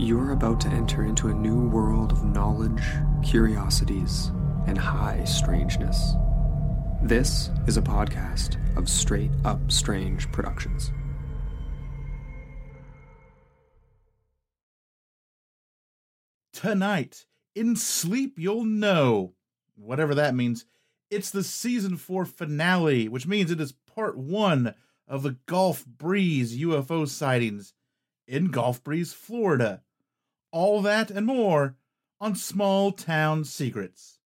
You're about to enter into a new world of knowledge, curiosities, and high strangeness. This is a podcast of Straight Up Strange Productions. Tonight, in sleep, you'll know. Whatever that means. It's the season four finale, which means it is part one of the Gulf Breeze UFO sightings in Gulf Breeze, Florida. All that and more on Small Town Secrets.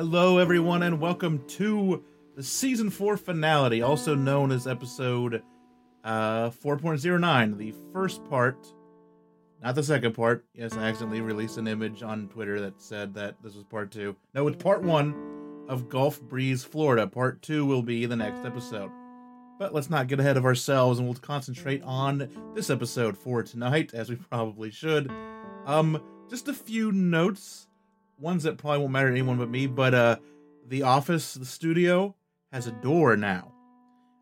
Hello, everyone, and welcome to the season four finale, also known as episode uh, 4.09, the first part, not the second part. Yes, I accidentally released an image on Twitter that said that this was part two. No, it's part one of Gulf Breeze, Florida. Part two will be the next episode. But let's not get ahead of ourselves and we'll concentrate on this episode for tonight, as we probably should. Um, just a few notes ones that probably won't matter to anyone but me, but uh the office, the studio has a door now.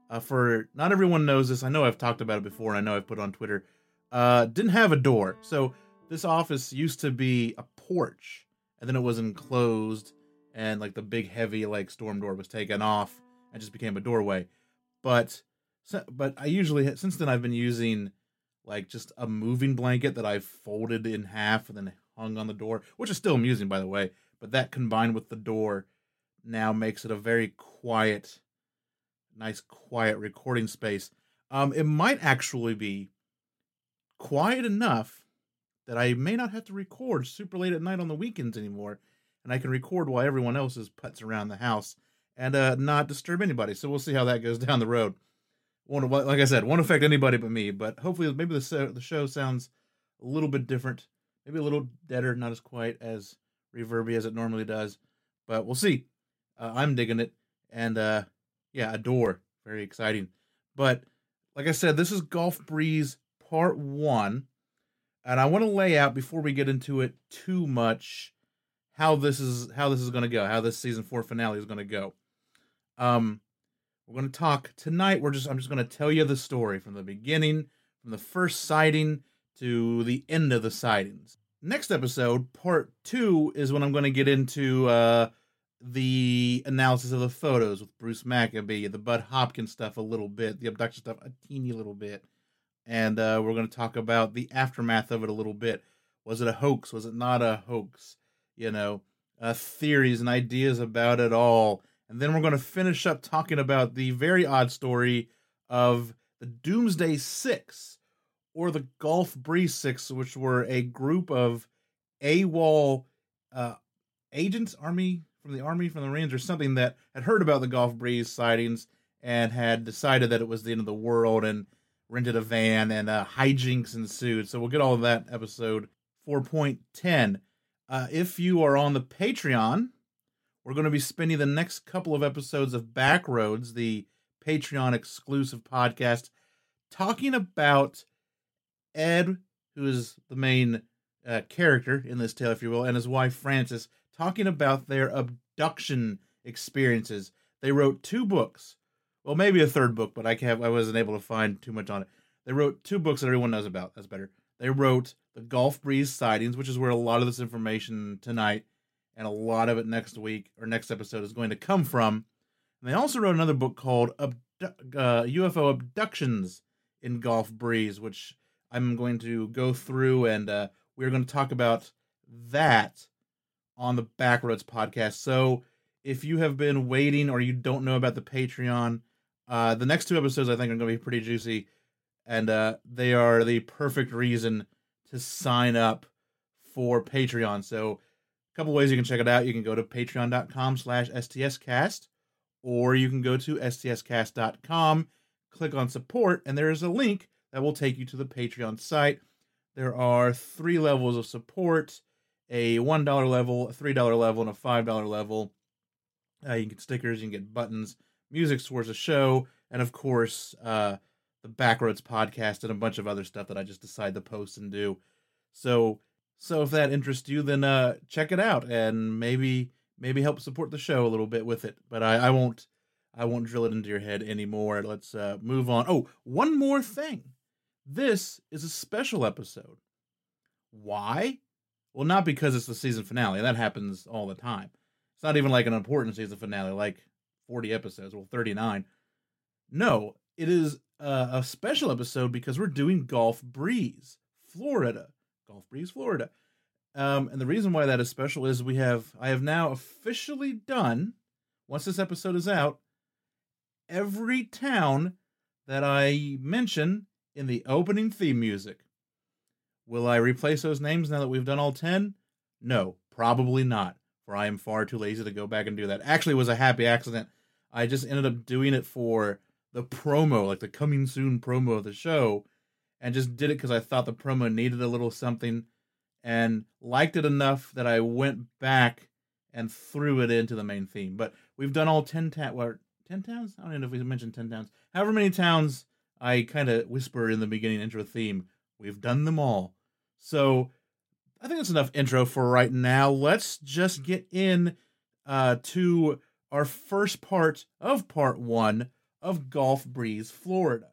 Uh for not everyone knows this. I know I've talked about it before and I know I've put on Twitter. Uh didn't have a door. So this office used to be a porch and then it was enclosed and like the big heavy like storm door was taken off and just became a doorway. But but I usually since then I've been using like just a moving blanket that I've folded in half and then hung on the door, which is still amusing, by the way. But that combined with the door now makes it a very quiet, nice, quiet recording space. Um, it might actually be quiet enough that I may not have to record super late at night on the weekends anymore, and I can record while everyone else is putts around the house and uh, not disturb anybody. So we'll see how that goes down the road. Won't like I said, won't affect anybody but me. But hopefully, maybe the show, the show sounds a little bit different maybe a little deader, not as quite as reverby as it normally does, but we'll see. Uh, I'm digging it, and uh, yeah, adore, very exciting. But like I said, this is Gulf Breeze Part One, and I want to lay out before we get into it too much how this is how this is going to go, how this season four finale is going to go. Um, we're going to talk tonight. We're just I'm just going to tell you the story from the beginning, from the first sighting to the end of the sightings. Next episode, part two, is when I'm going to get into uh, the analysis of the photos with Bruce Maccabee, the Budd Hopkins stuff a little bit, the abduction stuff a teeny little bit, and uh, we're going to talk about the aftermath of it a little bit. Was it a hoax? Was it not a hoax? You know, uh, theories and ideas about it all. And then we're going to finish up talking about the very odd story of the Doomsday Six or the Gulf Breeze Six, which were a group of AWOL uh, agents, army from the army, from the Marines, or something that had heard about the Gulf Breeze sightings and had decided that it was the end of the world and rented a van and uh, hijinks ensued. So we'll get all of that episode 4.10. Uh, if you are on the Patreon, we're going to be spending the next couple of episodes of Backroads, the Patreon exclusive podcast, talking about Ed, who is the main uh, character in this tale, if you will, and his wife Frances, talking about their abduction experiences. They wrote two books. Well, maybe a third book, but I have I wasn't able to find too much on it. They wrote two books that everyone knows about. That's better. They wrote the Gulf Breeze sightings, which is where a lot of this information tonight and a lot of it next week or next episode is going to come from. And they also wrote another book called Abdu- uh, UFO Abductions in Gulf Breeze, which I'm going to go through and uh, we're going to talk about that on the Backroads podcast. So if you have been waiting or you don't know about the Patreon, uh, the next two episodes I think are going to be pretty juicy, and uh, they are the perfect reason to sign up for Patreon. So a couple ways you can check it out. You can go to patreon.com slash stscast, or you can go to stscast.com, click on support, and there is a link that will take you to the Patreon site. There are three levels of support a $1 level, a $3 level, and a $5 level. Uh, you can get stickers, you can get buttons, music towards the show, and of course, uh, the Backroads podcast and a bunch of other stuff that I just decide to post and do. So, so if that interests you, then uh, check it out and maybe maybe help support the show a little bit with it. But I, I won't I won't drill it into your head anymore. Let's uh, move on. Oh, one more thing. This is a special episode. Why? Well, not because it's the season finale. That happens all the time. It's not even like an important season finale, like 40 episodes, well, 39. No, it is uh, a special episode because we're doing Gulf Breeze, Florida. Gulf Breeze, Florida. Um, and the reason why that is special is we have, I have now officially done, once this episode is out, every town that I mention in the opening theme music. Will I replace those names now that we've done all 10? No, probably not, for I am far too lazy to go back and do that. Actually, was a happy accident. I just ended up doing it for the promo, like the coming soon promo of the show, and just did it because I thought the promo needed a little something and liked it enough that I went back and threw it into the main theme. But we've done all 10 towns. Well, 10 towns? I don't even know if we mentioned 10 towns. However many towns I kind of whisper in the beginning intro theme, we've done them all. So I think that's enough intro for right now. Let's just get in uh, to our first part of part one of Gulf Breeze, Florida.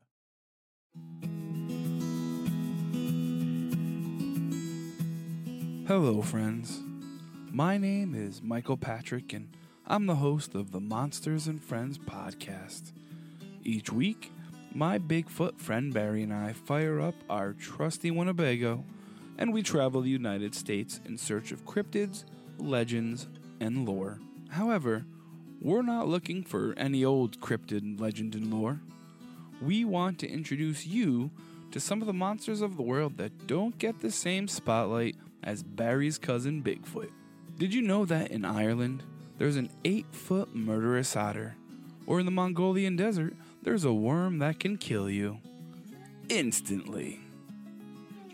Hello, friends. My name is Michael Patrick, and I'm the host of the Monsters and Friends podcast. Each week, my Bigfoot friend Barry and I fire up our trusty Winnebago and we travel the United States in search of cryptids, legends, and lore. However, we're not looking for any old cryptid, legend, and lore. We want to introduce you to some of the monsters of the world that don't get the same spotlight as Barry's cousin Bigfoot. Did you know that in Ireland, there's an 8 foot murderous otter? Or in the Mongolian desert, there's a worm that can kill you instantly.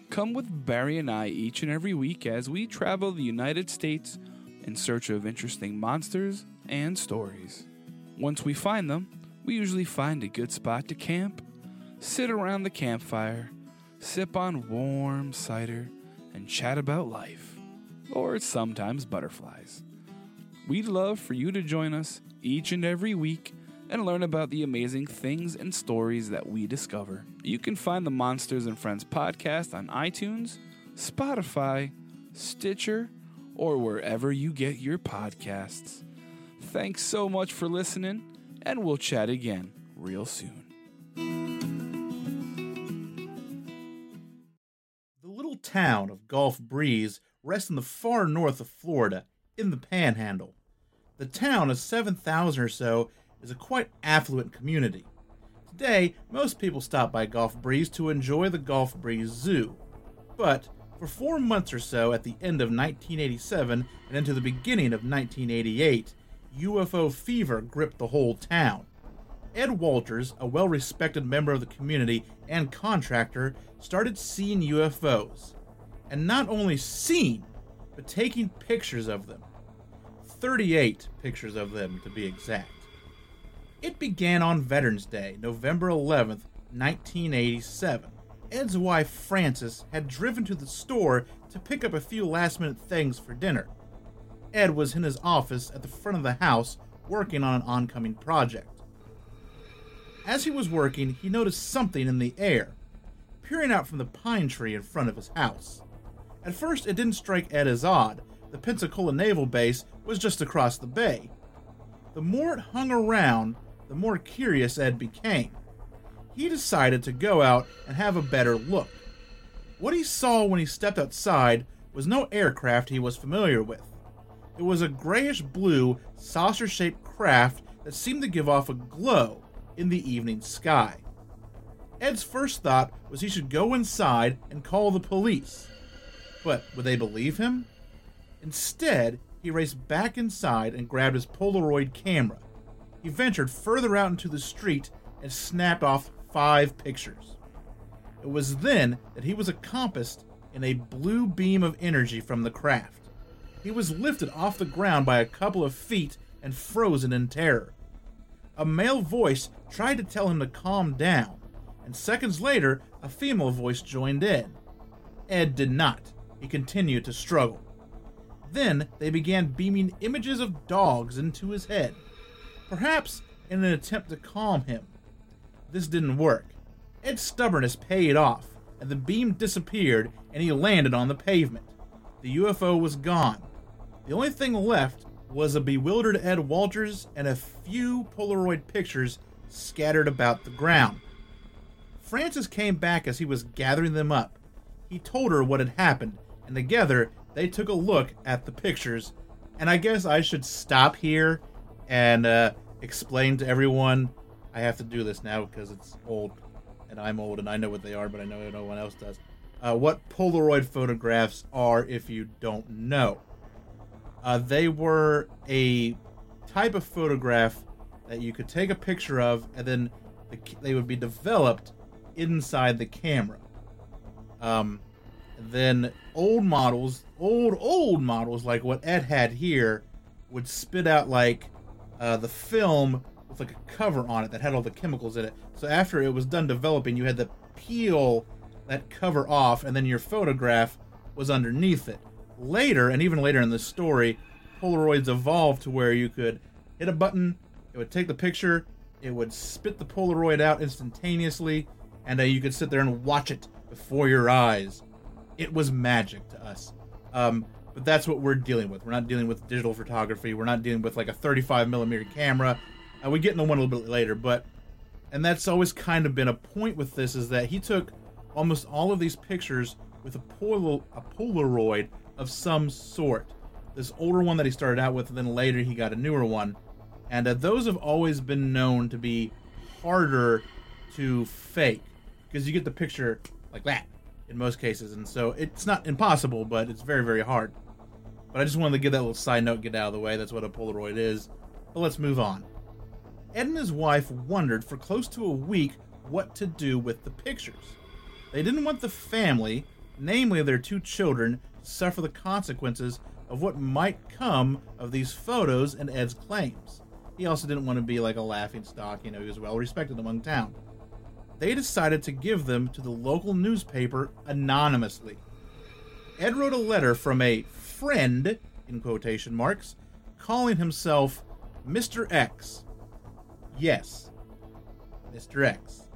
Come with Barry and I each and every week as we travel the United States in search of interesting monsters and stories. Once we find them, we usually find a good spot to camp, sit around the campfire, sip on warm cider, and chat about life, or sometimes butterflies. We'd love for you to join us each and every week and learn about the amazing things and stories that we discover. You can find the Monsters and Friends podcast on iTunes, Spotify, Stitcher, or wherever you get your podcasts. Thanks so much for listening, and we'll chat again real soon. The little town of Gulf Breeze rests in the far north of Florida, in the Panhandle. The town of 7,000 or so is a quite affluent community. Today, most people stop by Gulf Breeze to enjoy the Gulf Breeze Zoo. But for four months or so at the end of 1987 and into the beginning of 1988, UFO fever gripped the whole town. Ed Walters, a well respected member of the community and contractor, started seeing UFOs. And not only seeing, but taking pictures of them. 38 pictures of them, to be exact. It began on Veterans Day, November 11th, 1987. Ed's wife, Frances, had driven to the store to pick up a few last minute things for dinner. Ed was in his office at the front of the house working on an oncoming project. As he was working, he noticed something in the air, peering out from the pine tree in front of his house. At first, it didn't strike Ed as odd. The Pensacola Naval Base was just across the bay. The more it hung around, the more curious Ed became. He decided to go out and have a better look. What he saw when he stepped outside was no aircraft he was familiar with. It was a grayish blue, saucer shaped craft that seemed to give off a glow in the evening sky. Ed's first thought was he should go inside and call the police. But would they believe him? Instead, he raced back inside and grabbed his Polaroid camera. He ventured further out into the street and snapped off five pictures. It was then that he was encompassed in a blue beam of energy from the craft. He was lifted off the ground by a couple of feet and frozen in terror. A male voice tried to tell him to calm down, and seconds later, a female voice joined in. Ed did not. He continued to struggle. Then they began beaming images of dogs into his head, perhaps in an attempt to calm him. This didn't work. Ed's stubbornness paid off, and the beam disappeared and he landed on the pavement. The UFO was gone. The only thing left was a bewildered Ed Walters and a few Polaroid pictures scattered about the ground. Frances came back as he was gathering them up. He told her what had happened, and together they took a look at the pictures. And I guess I should stop here and uh, explain to everyone. I have to do this now because it's old, and I'm old, and I know what they are, but I know no one else does. Uh, what Polaroid photographs are, if you don't know. Uh, they were a type of photograph that you could take a picture of, and then the, they would be developed inside the camera. Um, then old models, old old models like what Ed had here, would spit out like uh, the film with like a cover on it that had all the chemicals in it. So after it was done developing, you had to peel that cover off, and then your photograph was underneath it. Later, and even later in the story, Polaroids evolved to where you could hit a button, it would take the picture, it would spit the Polaroid out instantaneously, and uh, you could sit there and watch it before your eyes. It was magic to us. Um, but that's what we're dealing with. We're not dealing with digital photography. We're not dealing with like a 35 millimeter camera. Uh, we get into one a little bit later, but and that's always kind of been a point with this is that he took almost all of these pictures with a, a Polaroid of some sort. This older one that he started out with, and then later he got a newer one, and uh, those have always been known to be harder to fake because you get the picture like that in most cases, and so it's not impossible, but it's very very hard. But I just wanted to give that little side note, get out of the way. That's what a Polaroid is. But let's move on. Ed and his wife wondered for close to a week what to do with the pictures. They didn't want the family, namely their two children, to suffer the consequences of what might come of these photos and Ed's claims. He also didn't want to be like a laughing stock, you know, he was well respected among town. They decided to give them to the local newspaper anonymously. Ed wrote a letter from a friend, in quotation marks, calling himself Mr. X. Yes, Mr. X.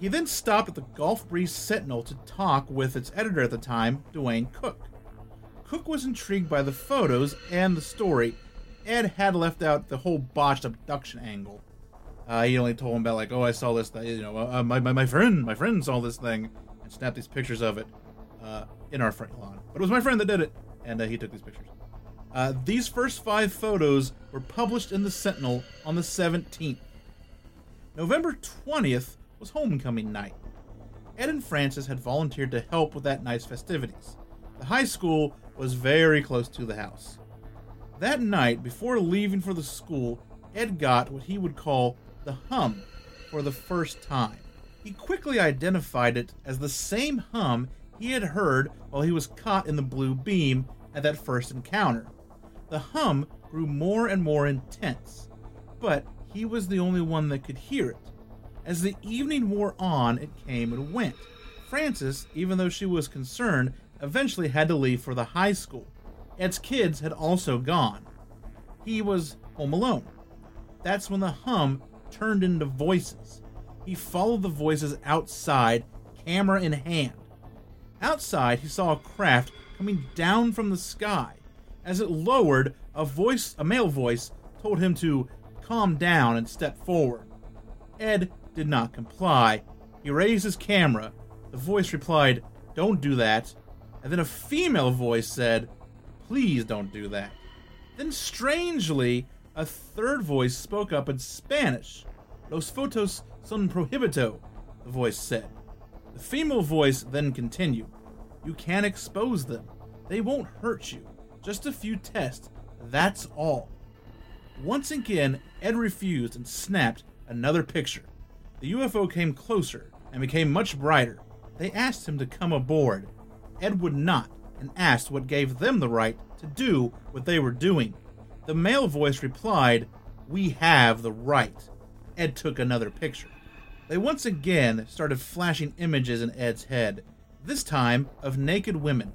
He then stopped at the Gulf Breeze Sentinel to talk with its editor at the time, Duane Cook. Cook was intrigued by the photos and the story. Ed had left out the whole botched abduction angle. Uh, he only told him about like, oh, I saw this, th- you know, uh, my, my my friend, my friend saw this thing and snapped these pictures of it uh, in our front lawn. But it was my friend that did it, and uh, he took these pictures. Uh, these first five photos were published in the Sentinel on the 17th. November 20th was homecoming night. Ed and Frances had volunteered to help with that night's festivities. The high school was very close to the house. That night, before leaving for the school, Ed got what he would call the hum for the first time. He quickly identified it as the same hum he had heard while he was caught in the blue beam at that first encounter. The hum grew more and more intense, but he was the only one that could hear it. As the evening wore on, it came and went. Frances, even though she was concerned, eventually had to leave for the high school. Ed's kids had also gone. He was home alone. That's when the hum turned into voices. He followed the voices outside, camera in hand. Outside, he saw a craft coming down from the sky. As it lowered, a voice, a male voice, told him to calm down and step forward. Ed did not comply. He raised his camera. The voice replied, Don't do that. And then a female voice said, Please don't do that. Then, strangely, a third voice spoke up in Spanish. Los fotos son prohibito, the voice said. The female voice then continued, You can't expose them. They won't hurt you. Just a few tests. That's all. Once again, Ed refused and snapped another picture. The UFO came closer and became much brighter. They asked him to come aboard. Ed would not and asked what gave them the right to do what they were doing. The male voice replied, We have the right. Ed took another picture. They once again started flashing images in Ed's head, this time of naked women.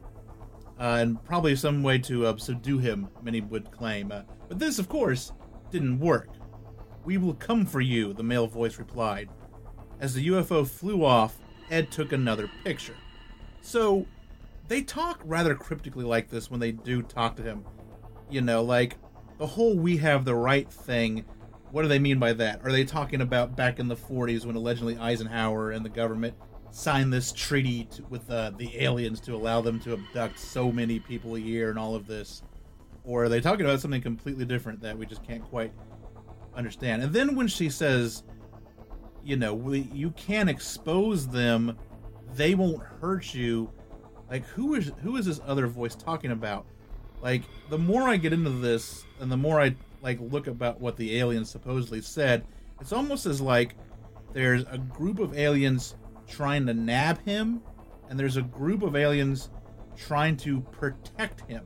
Uh, and probably some way to uh, subdue him, many would claim. Uh, but this, of course, didn't work. We will come for you, the male voice replied. As the UFO flew off, Ed took another picture. So, they talk rather cryptically like this when they do talk to him. You know, like, the whole we have the right thing. What do they mean by that? Are they talking about back in the 40s when allegedly Eisenhower and the government signed this treaty to, with uh, the aliens to allow them to abduct so many people a year and all of this? Or are they talking about something completely different that we just can't quite understand? And then when she says, you know, we, you can't expose them, they won't hurt you. Like, who is who is this other voice talking about? Like, the more I get into this, and the more I like look about what the aliens supposedly said, it's almost as like there's a group of aliens trying to nab him, and there's a group of aliens trying to protect him.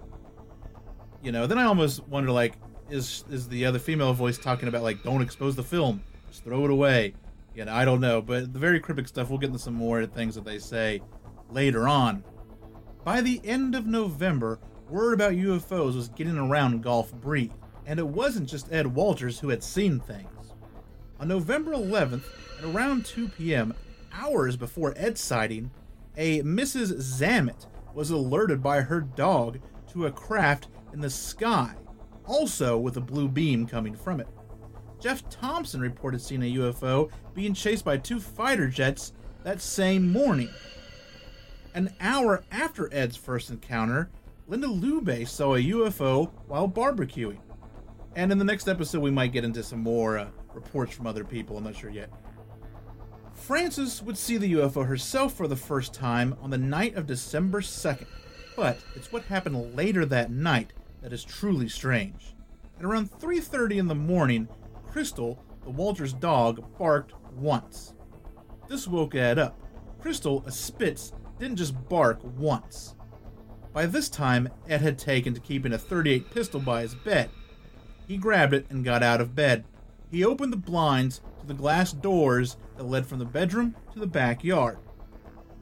You know, then I almost wonder like, is is the other female voice talking about like, don't expose the film, just throw it away? You know, I don't know, but the very cryptic stuff. We'll get into some more things that they say later on. By the end of November, word about UFOs was getting around Gulf Breeze, and it wasn't just Ed Walters who had seen things. On November 11th, at around 2 p.m., hours before Ed's sighting, a Mrs. Zammit was alerted by her dog to a craft in the sky, also with a blue beam coming from it. Jeff Thompson reported seeing a UFO being chased by two fighter jets that same morning. An hour after Ed's first encounter, Linda Lube saw a UFO while barbecuing. And in the next episode, we might get into some more uh, reports from other people. I'm not sure yet. Frances would see the UFO herself for the first time on the night of December 2nd. But it's what happened later that night that is truly strange. At around 3:30 in the morning, Crystal, the Walters dog, barked once. This woke Ed up. Crystal, a Spitz, didn't just bark once. By this time, Ed had taken to keeping a 38 pistol by his bed. He grabbed it and got out of bed. He opened the blinds to the glass doors that led from the bedroom to the backyard.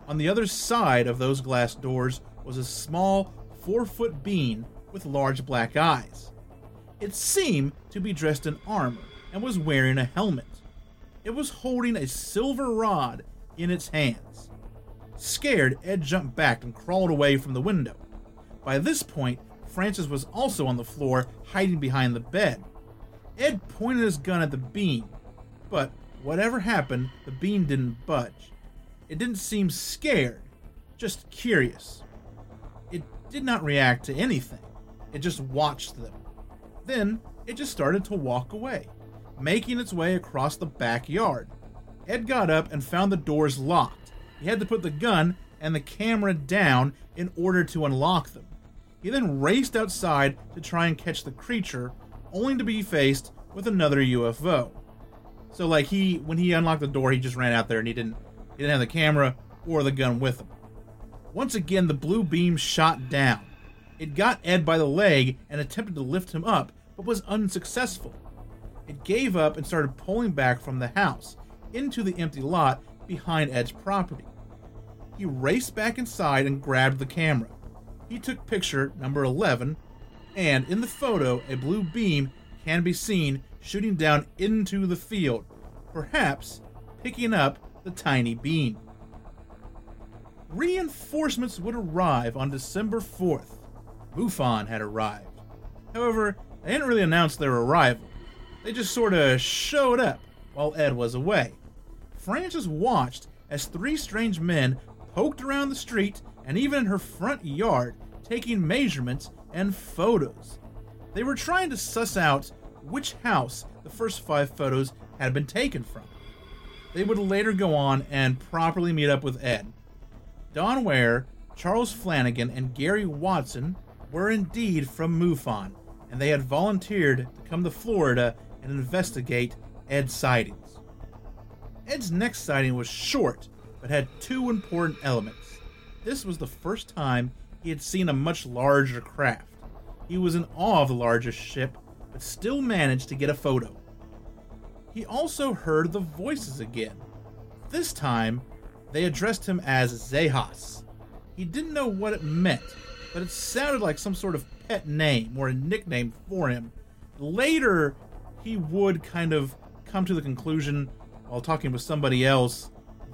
On the other side of those glass doors was a small, four foot being with large black eyes. It seemed to be dressed in armor and was wearing a helmet. It was holding a silver rod in its hands. Scared, Ed jumped back and crawled away from the window. By this point, Frances was also on the floor, hiding behind the bed. Ed pointed his gun at the beam, but whatever happened, the beam didn't budge. It didn't seem scared, just curious. It did not react to anything, it just watched them. Then it just started to walk away, making its way across the backyard. Ed got up and found the doors locked. He had to put the gun and the camera down in order to unlock them. He then raced outside to try and catch the creature, only to be faced with another UFO. So like he when he unlocked the door, he just ran out there and he didn't he didn't have the camera or the gun with him. Once again, the blue beam shot down. It got Ed by the leg and attempted to lift him up, but was unsuccessful. It gave up and started pulling back from the house into the empty lot behind Ed's property. He raced back inside and grabbed the camera. He took picture number 11, and in the photo, a blue beam can be seen shooting down into the field, perhaps picking up the tiny beam. Reinforcements would arrive on December 4th. MUFON had arrived. However, they didn't really announce their arrival. They just sort of showed up while Ed was away. Frances watched as three strange men poked around the street and even in her front yard, taking measurements and photos. They were trying to suss out which house the first five photos had been taken from. They would later go on and properly meet up with Ed. Don Ware, Charles Flanagan, and Gary Watson were indeed from MUFON, and they had volunteered to come to Florida and investigate Ed's sightings. Ed's next sighting was short, but had two important elements. This was the first time he had seen a much larger craft. He was in awe of the largest ship, but still managed to get a photo. He also heard the voices again. This time, they addressed him as Zehaas. He didn't know what it meant, but it sounded like some sort of pet name or a nickname for him. Later, he would kind of come to the conclusion while talking with somebody else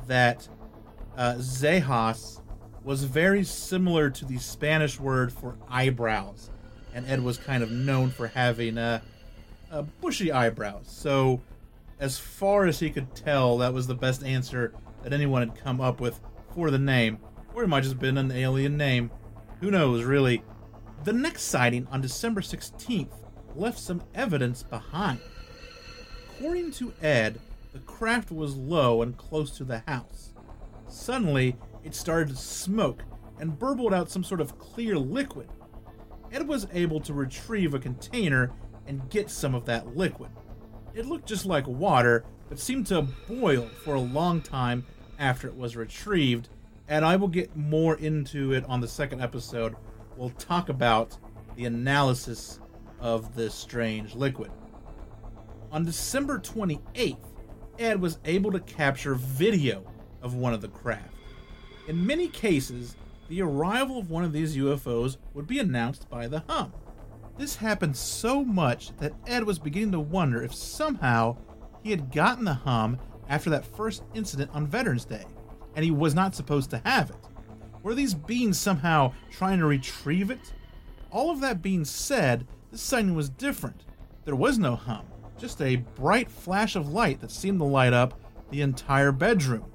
that uh, Zehaas was very similar to the Spanish word for eyebrows, and Ed was kind of known for having uh, uh, bushy eyebrows. So, as far as he could tell, that was the best answer that anyone had come up with for the name, or it might just have been an alien name. Who knows, really? The next sighting on December 16th left some evidence behind. According to Ed, the craft was low and close to the house. Suddenly, it started to smoke and burbled out some sort of clear liquid. Ed was able to retrieve a container and get some of that liquid. It looked just like water, but seemed to boil for a long time after it was retrieved, and I will get more into it on the second episode. We'll talk about the analysis of this strange liquid. On December 28th, Ed was able to capture video of one of the craft. In many cases, the arrival of one of these UFOs would be announced by the hum. This happened so much that Ed was beginning to wonder if somehow he had gotten the hum after that first incident on Veterans Day, and he was not supposed to have it. Were these beings somehow trying to retrieve it? All of that being said, this sighting was different. There was no hum, just a bright flash of light that seemed to light up the entire bedroom.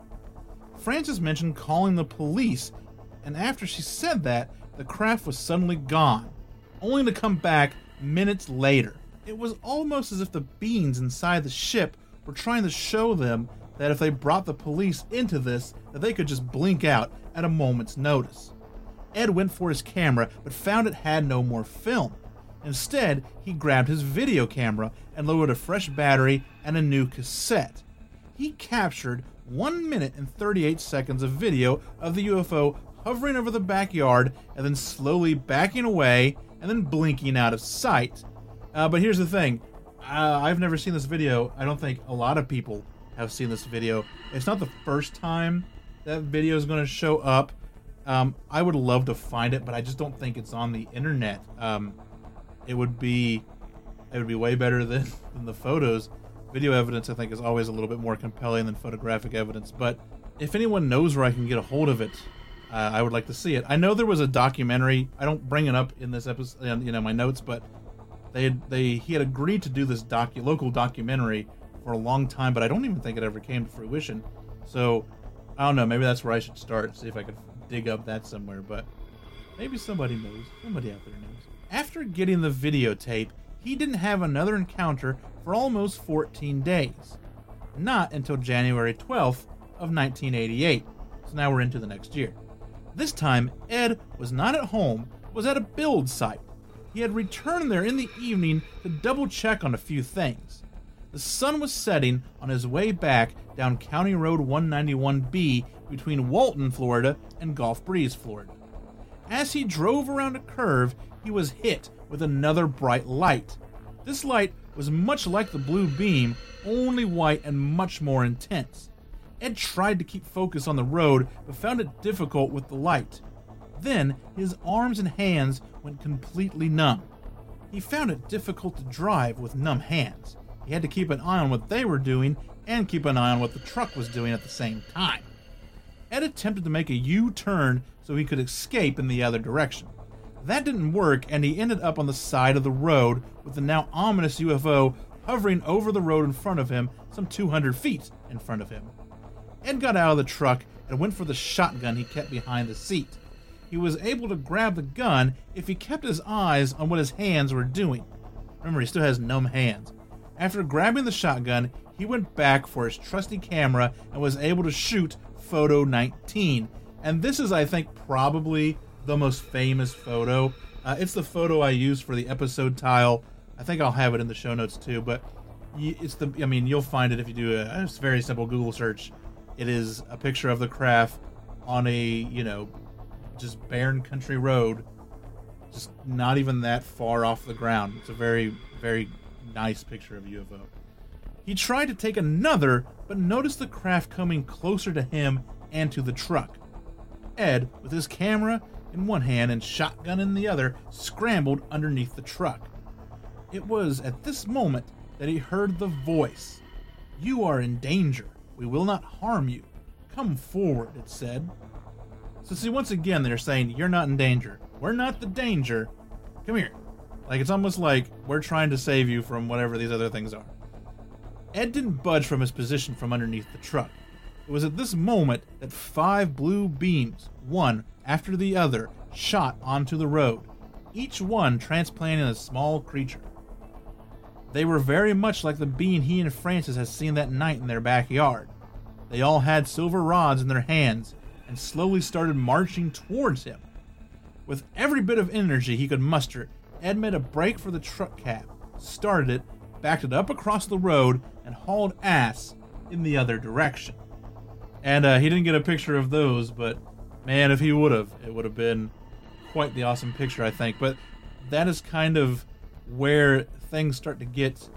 Frances mentioned calling the police, and after she said that, the craft was suddenly gone, only to come back minutes later. It was almost as if the beings inside the ship were trying to show them that if they brought the police into this, that they could just blink out at a moment's notice. Ed went for his camera, but found it had no more film. Instead, he grabbed his video camera and loaded a fresh battery and a new cassette. He captured 1 minute and 38 seconds of video of the UFO hovering over the backyard and then slowly backing away and then blinking out of sight. Uh, but here's the thing uh, I've never seen this video. I don't think a lot of people have seen this video. It's not the first time that video is going to show up. Um, I would love to find it, but I just don't think it's on the internet. Um, it would be it would be way better than, than the photos. Video evidence, I think, is always a little bit more compelling than photographic evidence. But if anyone knows where I can get a hold of it, uh, I would like to see it. I know there was a documentary. I don't bring it up in this episode, you know, my notes, but they had, they he had agreed to do this docu local documentary for a long time, but I don't even think it ever came to fruition. So I don't know. Maybe that's where I should start. See if I could dig up that somewhere. But maybe somebody knows. Somebody out there knows. After getting the videotape, he didn't have another encounter for almost 14 days. Not until January 12th of 1988. So now we're into the next year. This time, Ed was not at home, was at a build site. He had returned there in the evening to double check on a few things. The sun was setting on his way back down County Road 191B between Walton, Florida and Gulf Breeze, Florida. As he drove around a curve, he was hit with another bright light. This light was much like the blue beam, only white and much more intense. Ed tried to keep focus on the road, but found it difficult with the light. Then his arms and hands went completely numb. He found it difficult to drive with numb hands. He had to keep an eye on what they were doing and keep an eye on what the truck was doing at the same time. Ed attempted to make a U turn so he could escape in the other direction. That didn't work, and he ended up on the side of the road with the now ominous UFO hovering over the road in front of him, some 200 feet in front of him. Ed got out of the truck and went for the shotgun he kept behind the seat. He was able to grab the gun if he kept his eyes on what his hands were doing. Remember, he still has numb hands. After grabbing the shotgun, he went back for his trusty camera and was able to shoot photo 19. And this is, I think, probably the most famous photo. Uh, it's the photo I use for the episode tile. I think I'll have it in the show notes too. But it's the, I mean, you'll find it if you do a, a very simple Google search. It is a picture of the craft on a, you know, just barren country road, just not even that far off the ground. It's a very, very nice picture of UFO. He tried to take another, but noticed the craft coming closer to him and to the truck. Ed, with his camera in one hand and shotgun in the other, scrambled underneath the truck. It was at this moment that he heard the voice. You are in danger. We will not harm you. Come forward, it said. So, see, once again, they're saying, You're not in danger. We're not the danger. Come here. Like, it's almost like we're trying to save you from whatever these other things are. Ed didn't budge from his position from underneath the truck. It was at this moment that five blue beams, one after the other, shot onto the road, each one transplanting a small creature. They were very much like the being he and Frances had seen that night in their backyard. They all had silver rods in their hands and slowly started marching towards him. With every bit of energy he could muster, Ed made a break for the truck cab, started it, backed it up across the road, and hauled ass in the other direction. And uh, he didn't get a picture of those, but man, if he would have, it would have been quite the awesome picture, I think. But that is kind of where things start to get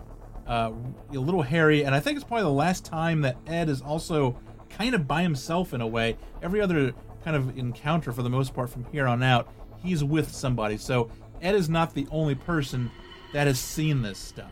uh, a little hairy, and I think it's probably the last time that Ed is also kind of by himself in a way. Every other kind of encounter, for the most part, from here on out, he's with somebody. So Ed is not the only person that has seen this stuff.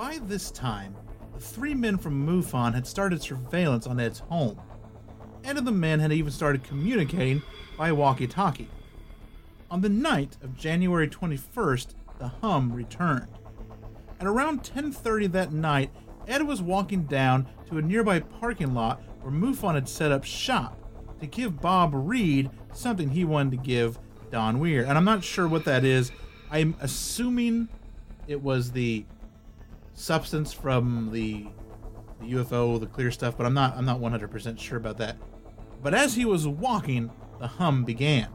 By this time, the three men from MUFON had started surveillance on Ed's home. Ed and the men had even started communicating by walkie talkie. On the night of January 21st, the hum returned. At around 10:30 that night, Ed was walking down to a nearby parking lot where MUFON had set up shop to give Bob Reed something he wanted to give Don Ware. And I'm not sure what that is. I'm assuming it was the substance from the the UFO, the clear stuff, but I'm not I'm not 100% sure about that. But as he was walking, the hum began.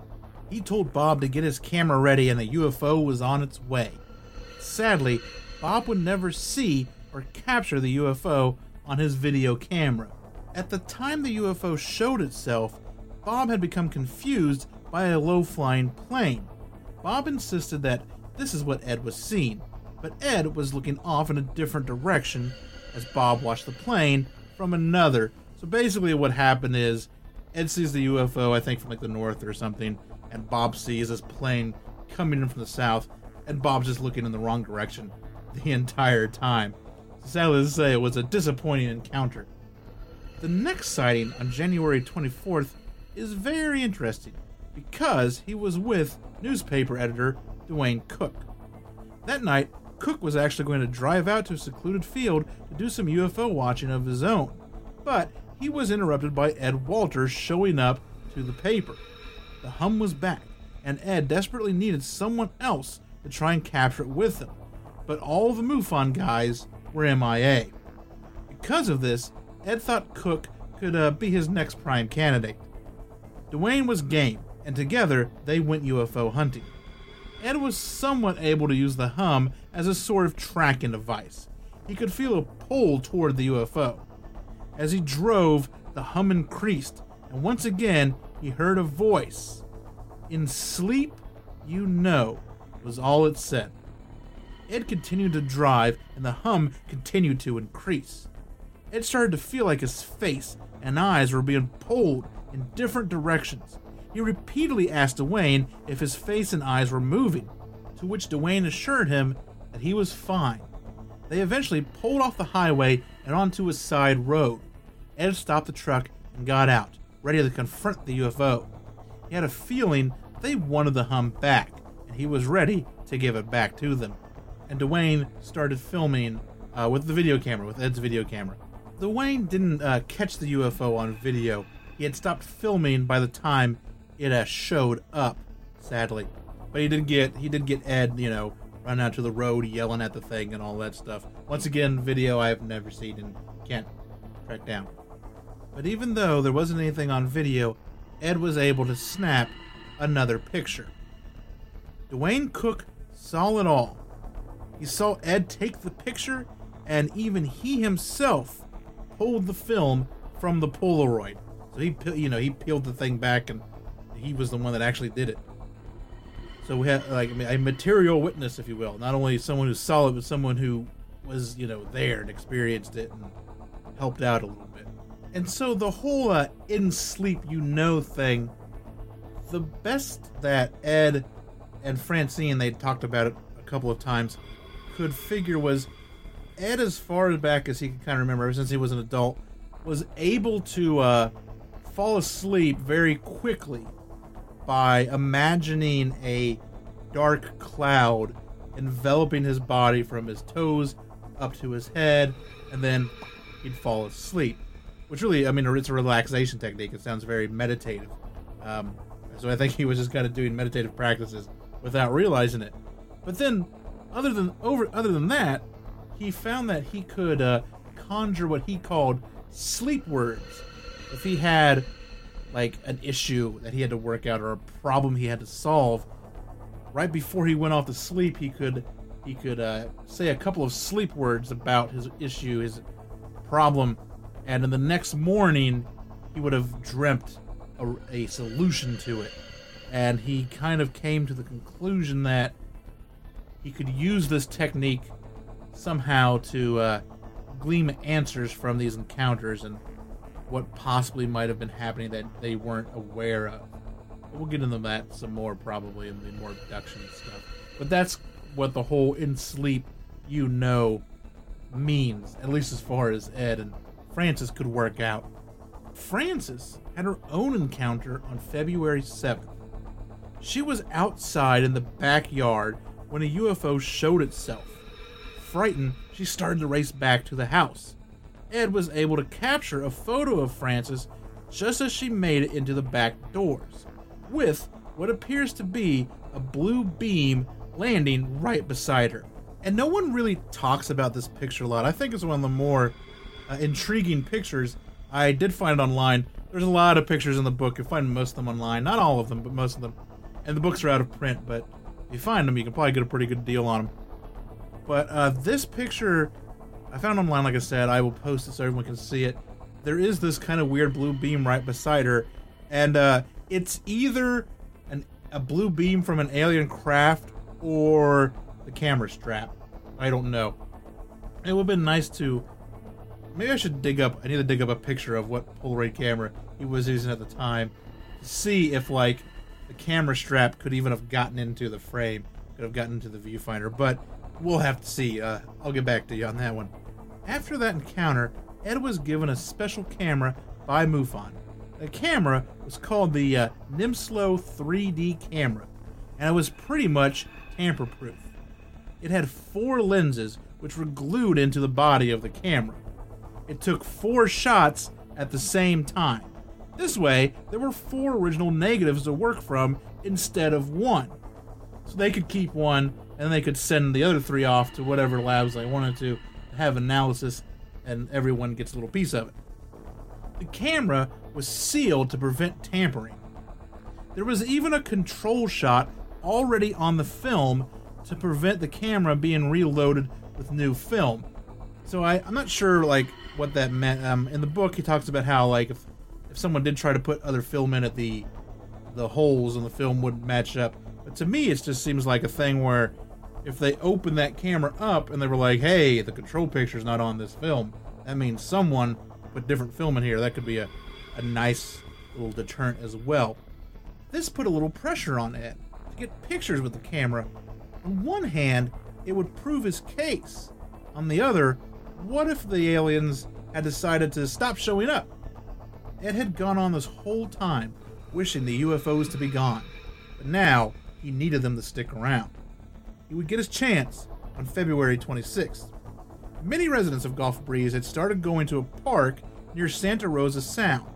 He told Bob to get his camera ready and the UFO was on its way. Sadly, Bob would never see or capture the UFO on his video camera. At the time the UFO showed itself, Bob had become confused by a low flying plane. Bob insisted that this is what Ed was seeing, but Ed was looking off in a different direction as Bob watched the plane from another. So basically, what happened is Ed sees the UFO, I think from like the north or something, and Bob sees this plane coming in from the south, and Bob's just looking in the wrong direction the entire time. So sadly to say, it was a disappointing encounter. The next sighting on January 24th is very interesting because he was with newspaper editor Duane Cook. That night, Cook was actually going to drive out to a secluded field to do some UFO watching of his own, but he was interrupted by Ed Walters showing up to the paper. The hum was back, and Ed desperately needed someone else to try and capture it with him, but all the MUFON guys were MIA. Because of this, Ed thought Cook could uh, be his next prime candidate. Duane was game, and together they went UFO hunting. Ed was somewhat able to use the hum as a sort of tracking device. He could feel a pull toward the UFO. As he drove, the hum increased, and once again he heard a voice. In sleep, you know, was all it said. Ed continued to drive, and the hum continued to increase. Ed started to feel like his face and eyes were being pulled in different directions. He repeatedly asked Duane if his face and eyes were moving, to which Duane assured him that he was fine. They eventually pulled off the highway and onto a side road. Ed stopped the truck and got out, ready to confront the UFO. He had a feeling they wanted the hum back, and he was ready to give it back to them. And Duane started filming uh, with the video camera, with Ed's video camera. Duane didn't uh, catch the UFO on video, he had stopped filming by the time it uh, showed up. Sadly, but he did get he did get Ed, you know, running out to the road yelling at the thing and all that stuff. Once again, video I have never seen and can't track down. But even though there wasn't anything on video, Ed was able to snap another picture. Duane Cook saw it all. He saw Ed take the picture, and even he himself pulled the film from the Polaroid. So he, you know, he peeled the thing back, and he was the one that actually did it. So we have like a material witness, if you will, not only someone who saw it, but someone who was, you know, there and experienced it and helped out a little bit. And so the whole uh, in sleep you know thing, the best that Ed and Francine, they talked about it a couple of times, could figure was Ed, as far back as he can kind of remember, ever since he was an adult, was able to uh, fall asleep very quickly by imagining a dark cloud enveloping his body from his toes up to his head, and then he'd fall asleep. Which really, I mean, it's a relaxation technique. It sounds very meditative. Um, so I think he was just kind of doing meditative practices without realizing it. But then, other than over, other than that, he found that he could uh, conjure what he called sleep words. If he had like an issue that he had to work out or a problem he had to solve, right before he went off to sleep, he could he could uh, say a couple of sleep words about his issue, his problem, and in the next morning he would have dreamt a, a solution to it. And he kind of came to the conclusion that he could use this technique somehow to uh, glean answers from these encounters. And what possibly might have been happening that they weren't aware of. We'll get into that some more probably in the more abduction stuff. But that's what the whole in sleep you know means, at least as far as Ed and Frances could work out. Frances had her own encounter on February 7th. She was outside in the backyard when a UFO showed itself. Frightened, she started to race back to the house. Ed was able to capture a photo of Frances just as she made it into the back doors, with what appears to be a blue beam landing right beside her. And no one really talks about this picture a lot. I think it's one of the more uh, intriguing pictures. I did find it online. There's a lot of pictures in the book. You'll find most of them online. Not all of them, but most of them. And the books are out of print, but if you find them, you can probably get a pretty good deal on them. But uh, this picture I found online, like I said. I will post it so everyone can see it. There is this kind of weird blue beam right beside her, and uh, it's either an, a blue beam from an alien craft or the camera strap. I don't know. It would have been nice to. Maybe I should dig up. I need to dig up a picture of what Polaroid camera he was using at the time to see if, like, the camera strap could even have gotten into the frame, could have gotten into the viewfinder. But we'll have to see. Uh, I'll get back to you on that one. After that encounter, Ed was given a special camera by MUFON. The camera was called the uh, Nimslo 3D camera, and it was pretty much tamper proof. It had four lenses which were glued into the body of the camera. It took four shots at the same time. This way, there were four original negatives to work from instead of one. So they could keep one and they could send the other three off to whatever labs they wanted to have analysis and everyone gets a little piece of it. The camera was sealed to prevent tampering. There was even a control shot already on the film to prevent the camera being reloaded with new film. So I, I'm not sure like what that meant. Um, in the book, he talks about how like if if someone did try to put other film in it, the the holes in the film wouldn't match up. But to me, it just seems like a thing where if they opened that camera up and they were like, "Hey, the control picture's not on this film," that means someone put different film in here. That could be a, a nice little deterrent as well. This put a little pressure on Ed to get pictures with the camera. On one hand, it would prove his case. On the other, what if the aliens had decided to stop showing up? Ed had gone on this whole time wishing the UFOs to be gone, but now he needed them to stick around he would get his chance on February 26th. Many residents of Gulf Breeze had started going to a park near Santa Rosa Sound.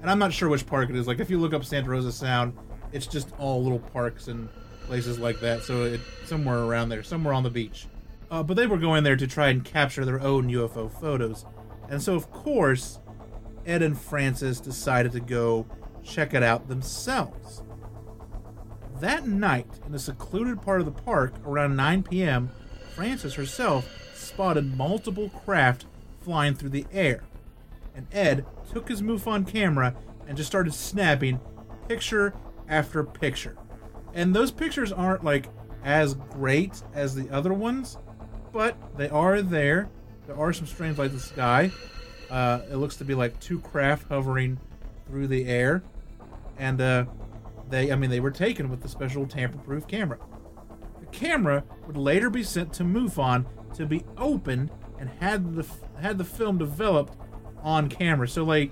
and I'm not sure which park it is. Like if you look up Santa Rosa Sound, it's just all little parks and places like that. So it somewhere around there, somewhere on the beach. Uh, but they were going there to try and capture their own UFO photos, and so of course, Ed and Frances decided to go check it out themselves. That night, in a secluded part of the park around 9 p.m., Frances herself spotted multiple craft flying through the air. And Ed took his MUFON camera and just started snapping picture after picture. And those pictures aren't like as great as the other ones, but they are there. There are some strange lights in the sky. Uh, it looks to be like two craft hovering through the air. And uh, they, I mean, they were taken with the special tamper-proof camera. The camera would later be sent to MUFON to be opened and had the had the film developed on camera. So like,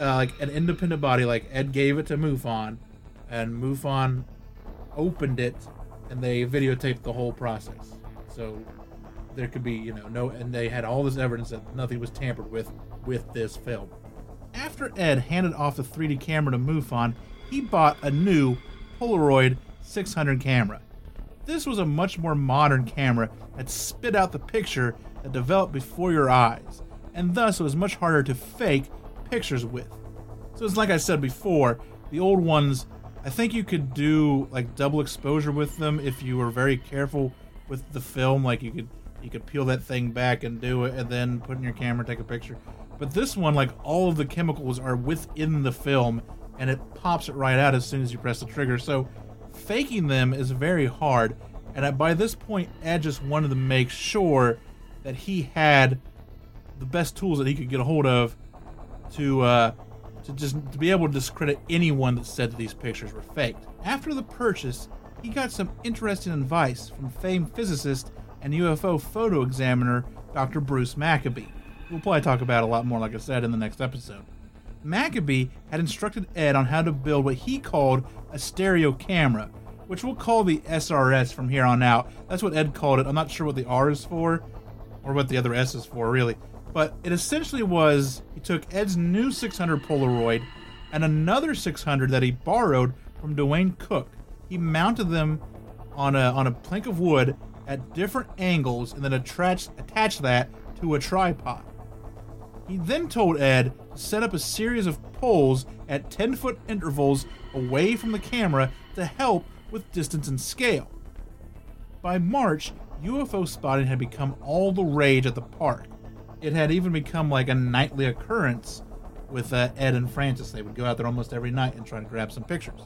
uh, like an independent body, like Ed gave it to MUFON, and MUFON opened it, and they videotaped the whole process. So there could be, you know, no, and they had all this evidence that nothing was tampered with with this film. After Ed handed off the 3D camera to MUFON, he bought a new Polaroid 600 camera. This was a much more modern camera that spit out the picture that developed before your eyes, and thus it was much harder to fake pictures with. So it's like I said before, the old ones, I think you could do like double exposure with them if you were very careful with the film. Like you could you could peel that thing back and do it, and then put in your camera, take a picture. But this one, like all of the chemicals are within the film, and it pops it right out as soon as you press the trigger. So faking them is very hard. And by this point, Ed just wanted to make sure that he had the best tools that he could get a hold of to uh, to just to be able to discredit anyone that said that these pictures were faked. After the purchase, he got some interesting advice from famed physicist and UFO photo examiner Dr. Bruce Maccabee. We'll probably talk about a lot more, like I said, in the next episode. Maccabee had instructed Ed on how to build what he called a stereo camera, which we'll call the SRS from here on out. That's what Ed called it. I'm not sure what the R is for, or what the other S is for, really. But it essentially was he took Ed's new 600 Polaroid and another 600 that he borrowed from Duane Cook. He mounted them on a on a plank of wood at different angles and then attached attached that to a tripod. He then told Ed to set up a series of poles at 10 foot intervals away from the camera to help with distance and scale. By March, UFO spotting had become all the rage at the park. It had even become like a nightly occurrence with uh, Ed and Frances. They would go out there almost every night and try to grab some pictures.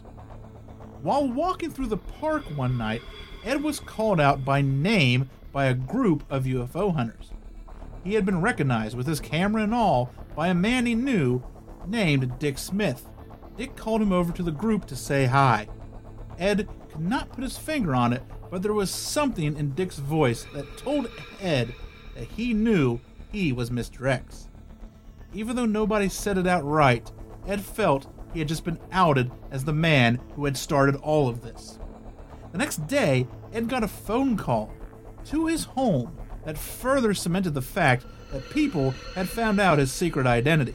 While walking through the park one night, Ed was called out by name by a group of UFO hunters. He had been recognized with his camera and all by a man he knew named Dick Smith. Dick called him over to the group to say hi. Ed could not put his finger on it, but there was something in Dick's voice that told Ed that he knew he was Mr. X. Even though nobody said it outright, Ed felt he had just been outed as the man who had started all of this. The next day, Ed got a phone call to his home that further cemented the fact that people had found out his secret identity.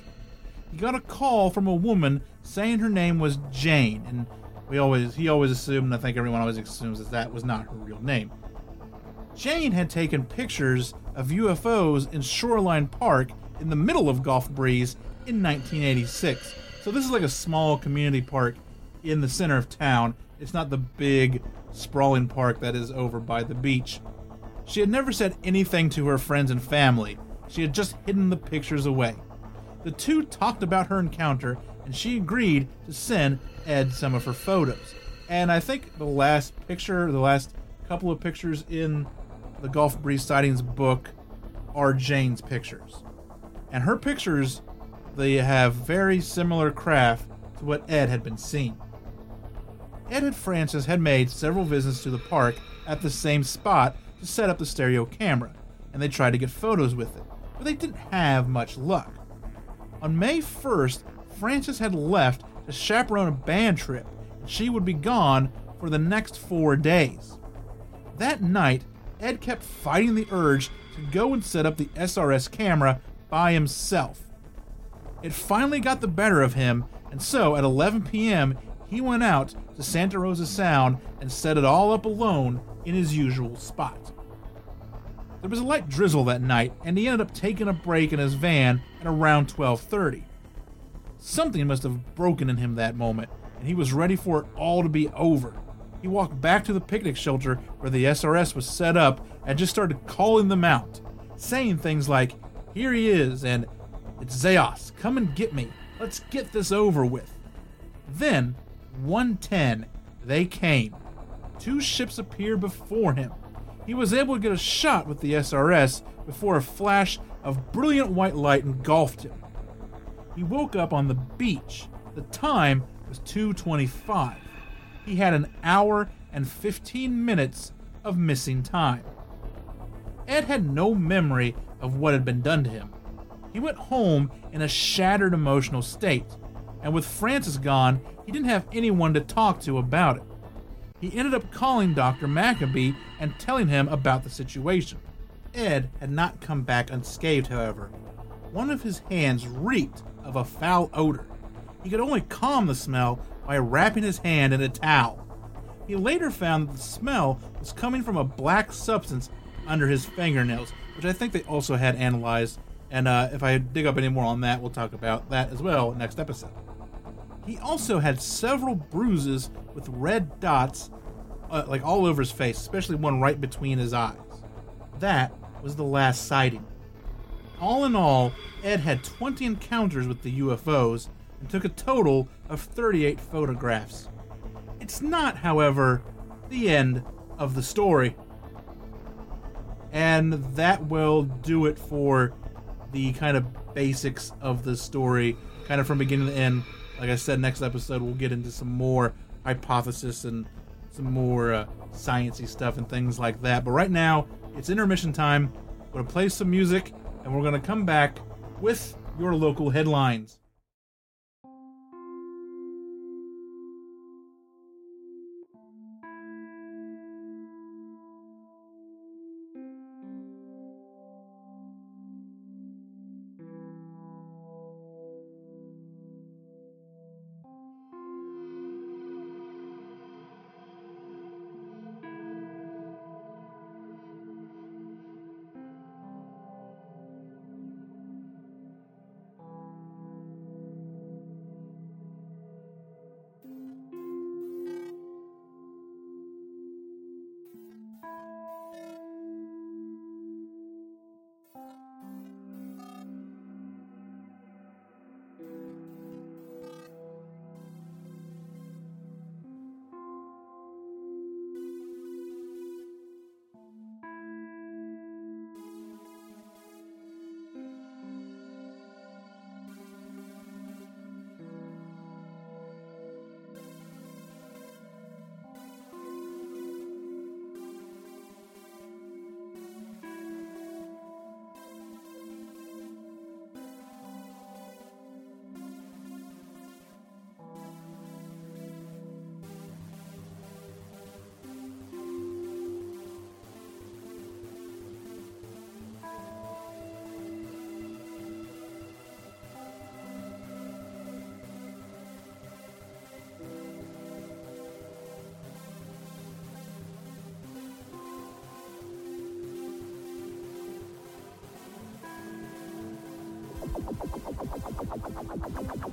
He got a call from a woman saying her name was Jane, and we always he always assumed, and I think everyone always assumes that that was not her real name. Jane had taken pictures of UFOs in Shoreline Park in the middle of Gulf Breeze in 1986. So this is like a small community park in the center of town. It's not the big sprawling park that is over by the beach. She had never said anything to her friends and family. She had just hidden the pictures away. The two talked about her encounter, and she agreed to send Ed some of her photos. And I think the last picture, the last couple of pictures in the Gulf Breeze Sightings book are Jane's pictures. And her pictures, they have very similar craft to what Ed had been seeing. Ed and Frances had made several visits to the park at the same spot to set up the stereo camera, and they tried to get photos with it, but they didn't have much luck. On May 1st, Frances had left to chaperone a band trip, and she would be gone for the next four days. That night, Ed kept fighting the urge to go and set up the SRS camera by himself. It finally got the better of him, and so at 11 p.m., he went out to Santa Rosa Sound and set it all up alone in his usual spot. There was a light drizzle that night, and he ended up taking a break in his van at around 12:30. Something must have broken in him that moment, and he was ready for it all to be over. He walked back to the picnic shelter where the SRS was set up and just started calling them out, saying things like, Here he is, and it's Zehaas, come and get me. Let's get this over with. Then, 110, they came. Two ships appeared before him. He was able to get a shot with the SRS before a flash of brilliant white light engulfed him. He woke up on the beach. The time was 2:25. He had an hour and 15 minutes of missing time. Ed had no memory of what had been done to him. He went home in a shattered emotional state, and with Frances gone, he didn't have anyone to talk to about it. He ended up calling Dr. Maccabee and telling him about the situation. Ed had not come back unscathed, however. One of his hands reeked of a foul odor. He could only calm the smell by wrapping his hand in a towel. He later found that the smell was coming from a black substance under his fingernails, which I think they also had analyzed. And uh, if I dig up any more on that, we'll talk about that as well next episode. He also had several bruises with red dots, uh, like all over his face, especially one right between his eyes. That was the last sighting. All in all, Ed had 20 encounters with the UFOs and took a total of 38 photographs. It's not, however, the end of the story. And that will do it for the kind of basics of the story, kind of from beginning to end. Like I said, next episode we'll get into some more hypothesis and some more uh, sciencey stuff and things like that. But right now, it's intermission time. We're gonna play some music, and we're gonna come back with your local headlines. パパパパパパパパパパパ。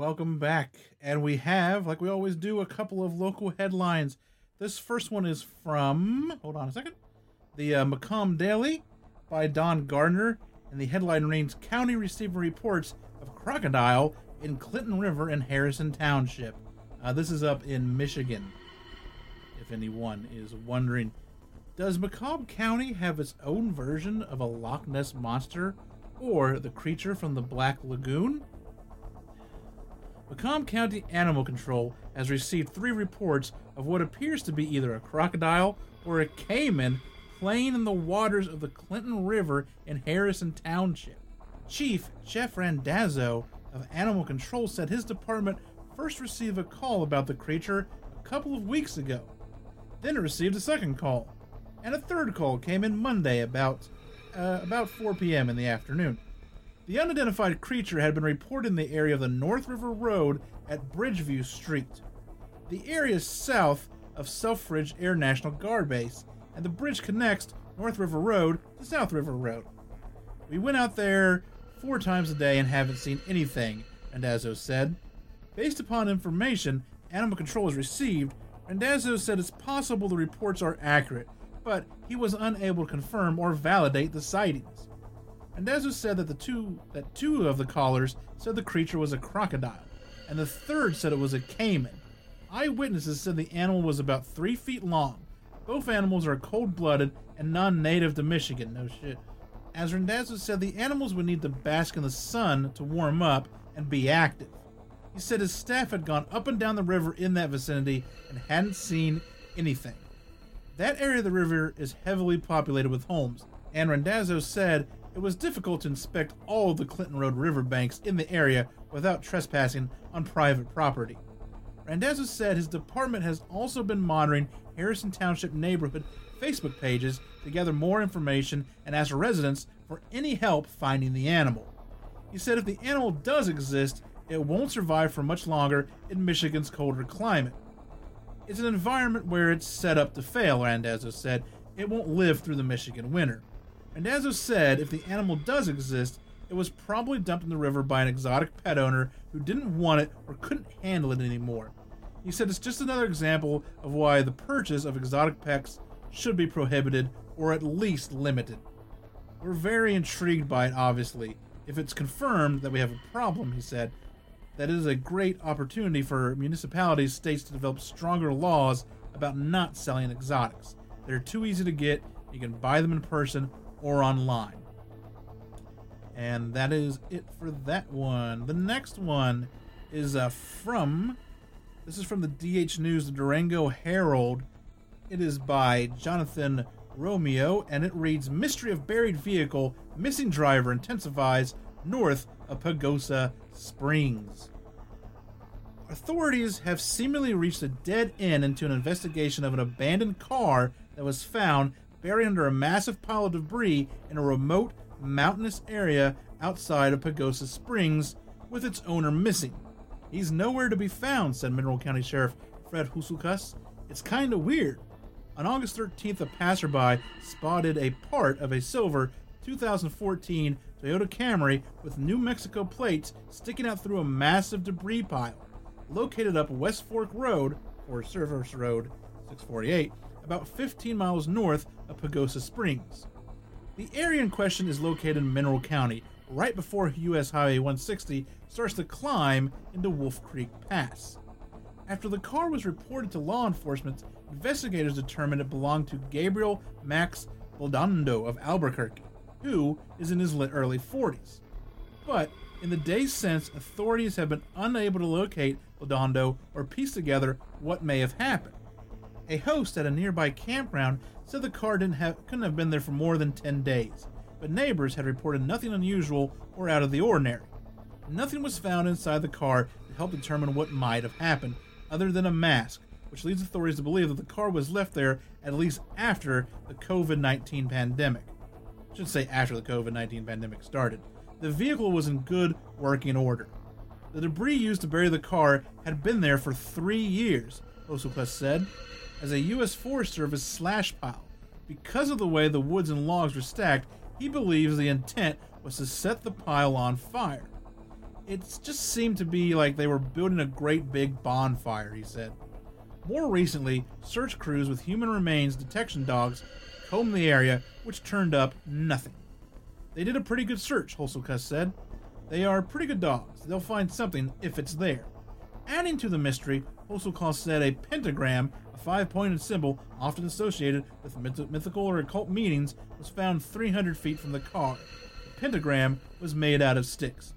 Welcome back. And we have, like we always do, a couple of local headlines. This first one is from, hold on a second, the uh, Macomb Daily by Don Gardner. And the headline reads County receiver reports of crocodile in Clinton River in Harrison Township. Uh, this is up in Michigan, if anyone is wondering. Does Macomb County have its own version of a Loch Ness monster or the creature from the Black Lagoon? Macomb County Animal Control has received three reports of what appears to be either a crocodile or a caiman playing in the waters of the Clinton River in Harrison Township. Chief Jeff Randazzo of Animal Control said his department first received a call about the creature a couple of weeks ago. Then it received a second call, and a third call came in Monday about uh, about 4 p.m. in the afternoon. The unidentified creature had been reported in the area of the North River Road at Bridgeview Street. The area is south of Selfridge Air National Guard Base, and the bridge connects North River Road to South River Road. We went out there four times a day and haven't seen anything, Randazzo said. Based upon information Animal Control has received, Randazzo said it's possible the reports are accurate, but he was unable to confirm or validate the sightings. Randazzo said that the two that two of the callers said the creature was a crocodile, and the third said it was a caiman. Eyewitnesses said the animal was about three feet long. Both animals are cold-blooded and non-native to Michigan. No shit. As Randazzo said, the animals would need to bask in the sun to warm up and be active. He said his staff had gone up and down the river in that vicinity and hadn't seen anything. That area of the river is heavily populated with homes, and Randazzo said it was difficult to inspect all the Clinton Road riverbanks in the area without trespassing on private property. Randazzo said his department has also been monitoring Harrison Township neighborhood Facebook pages to gather more information and ask residents for any help finding the animal. He said if the animal does exist, it won't survive for much longer in Michigan's colder climate. It's an environment where it's set up to fail, Randazzo said. It won't live through the Michigan winter. Randazzo said if the animal does exist, it was probably dumped in the river by an exotic pet owner who didn't want it or couldn't handle it anymore. He said it's just another example of why the purchase of exotic pets should be prohibited or at least limited. We're very intrigued by it, obviously. If it's confirmed that we have a problem, he said, that is a great opportunity for municipalities, states to develop stronger laws about not selling exotics. They're too easy to get. You can buy them in person or online. And that is it for that one. The next one is uh, from, this is from the DH News, the Durango Herald. It is by Jonathan Romeo, and it reads Mystery of Buried Vehicle, Missing Driver Intensifies North of Pagosa Springs. Authorities have seemingly reached a dead end into an investigation of an abandoned car that was found buried under a massive pile of debris in a remote mountainous area outside of Pagosa Springs, with its owner missing. He's nowhere to be found, said Mineral County Sheriff Fred Husukas. It's kinda weird. On August 13th, a passerby spotted a part of a silver 2014 Toyota Camry with New Mexico plates sticking out through a massive debris pile, located up West Fork Road, or Service Road 648, about 15 miles north of Pagosa Springs. The area in question is located in Mineral County, right before US Highway 160 starts to climb into Wolf Creek Pass. After the car was reported to law enforcement, investigators determined it belonged to Gabriel Max Baldonado of Albuquerque, who is in his early 40s. But in the days since, authorities have been unable to locate Baldonado or piece together what may have happened. A host at a nearby campground said the car didn't have, couldn't have been there for more than 10 days, but neighbors had reported nothing unusual or out of the ordinary. Nothing was found inside the car to help determine what might have happened, other than a mask, which leads authorities to believe that the car was left there at least after the COVID 19 pandemic. I should say after the COVID 19 pandemic started. The vehicle was in good working order. The debris used to bury the car had been there for three years, Osukas said, as a U.S. Forest Service slash pile. Because of the way the woods and logs were stacked, he believes the intent was to set the pile on fire. It just seemed to be like they were building a great big bonfire, he said. More recently, search crews with human remains detection dogs combed the area, which turned up nothing. They did a pretty good search, Hosselkus said. They are pretty good dogs. They'll find something if it's there. Adding to the mystery, Hosselkus said a pentagram, five pointed symbol often associated with myth- mythical or occult meanings, was found 300 feet from the car. The pentagram was made out of sticks.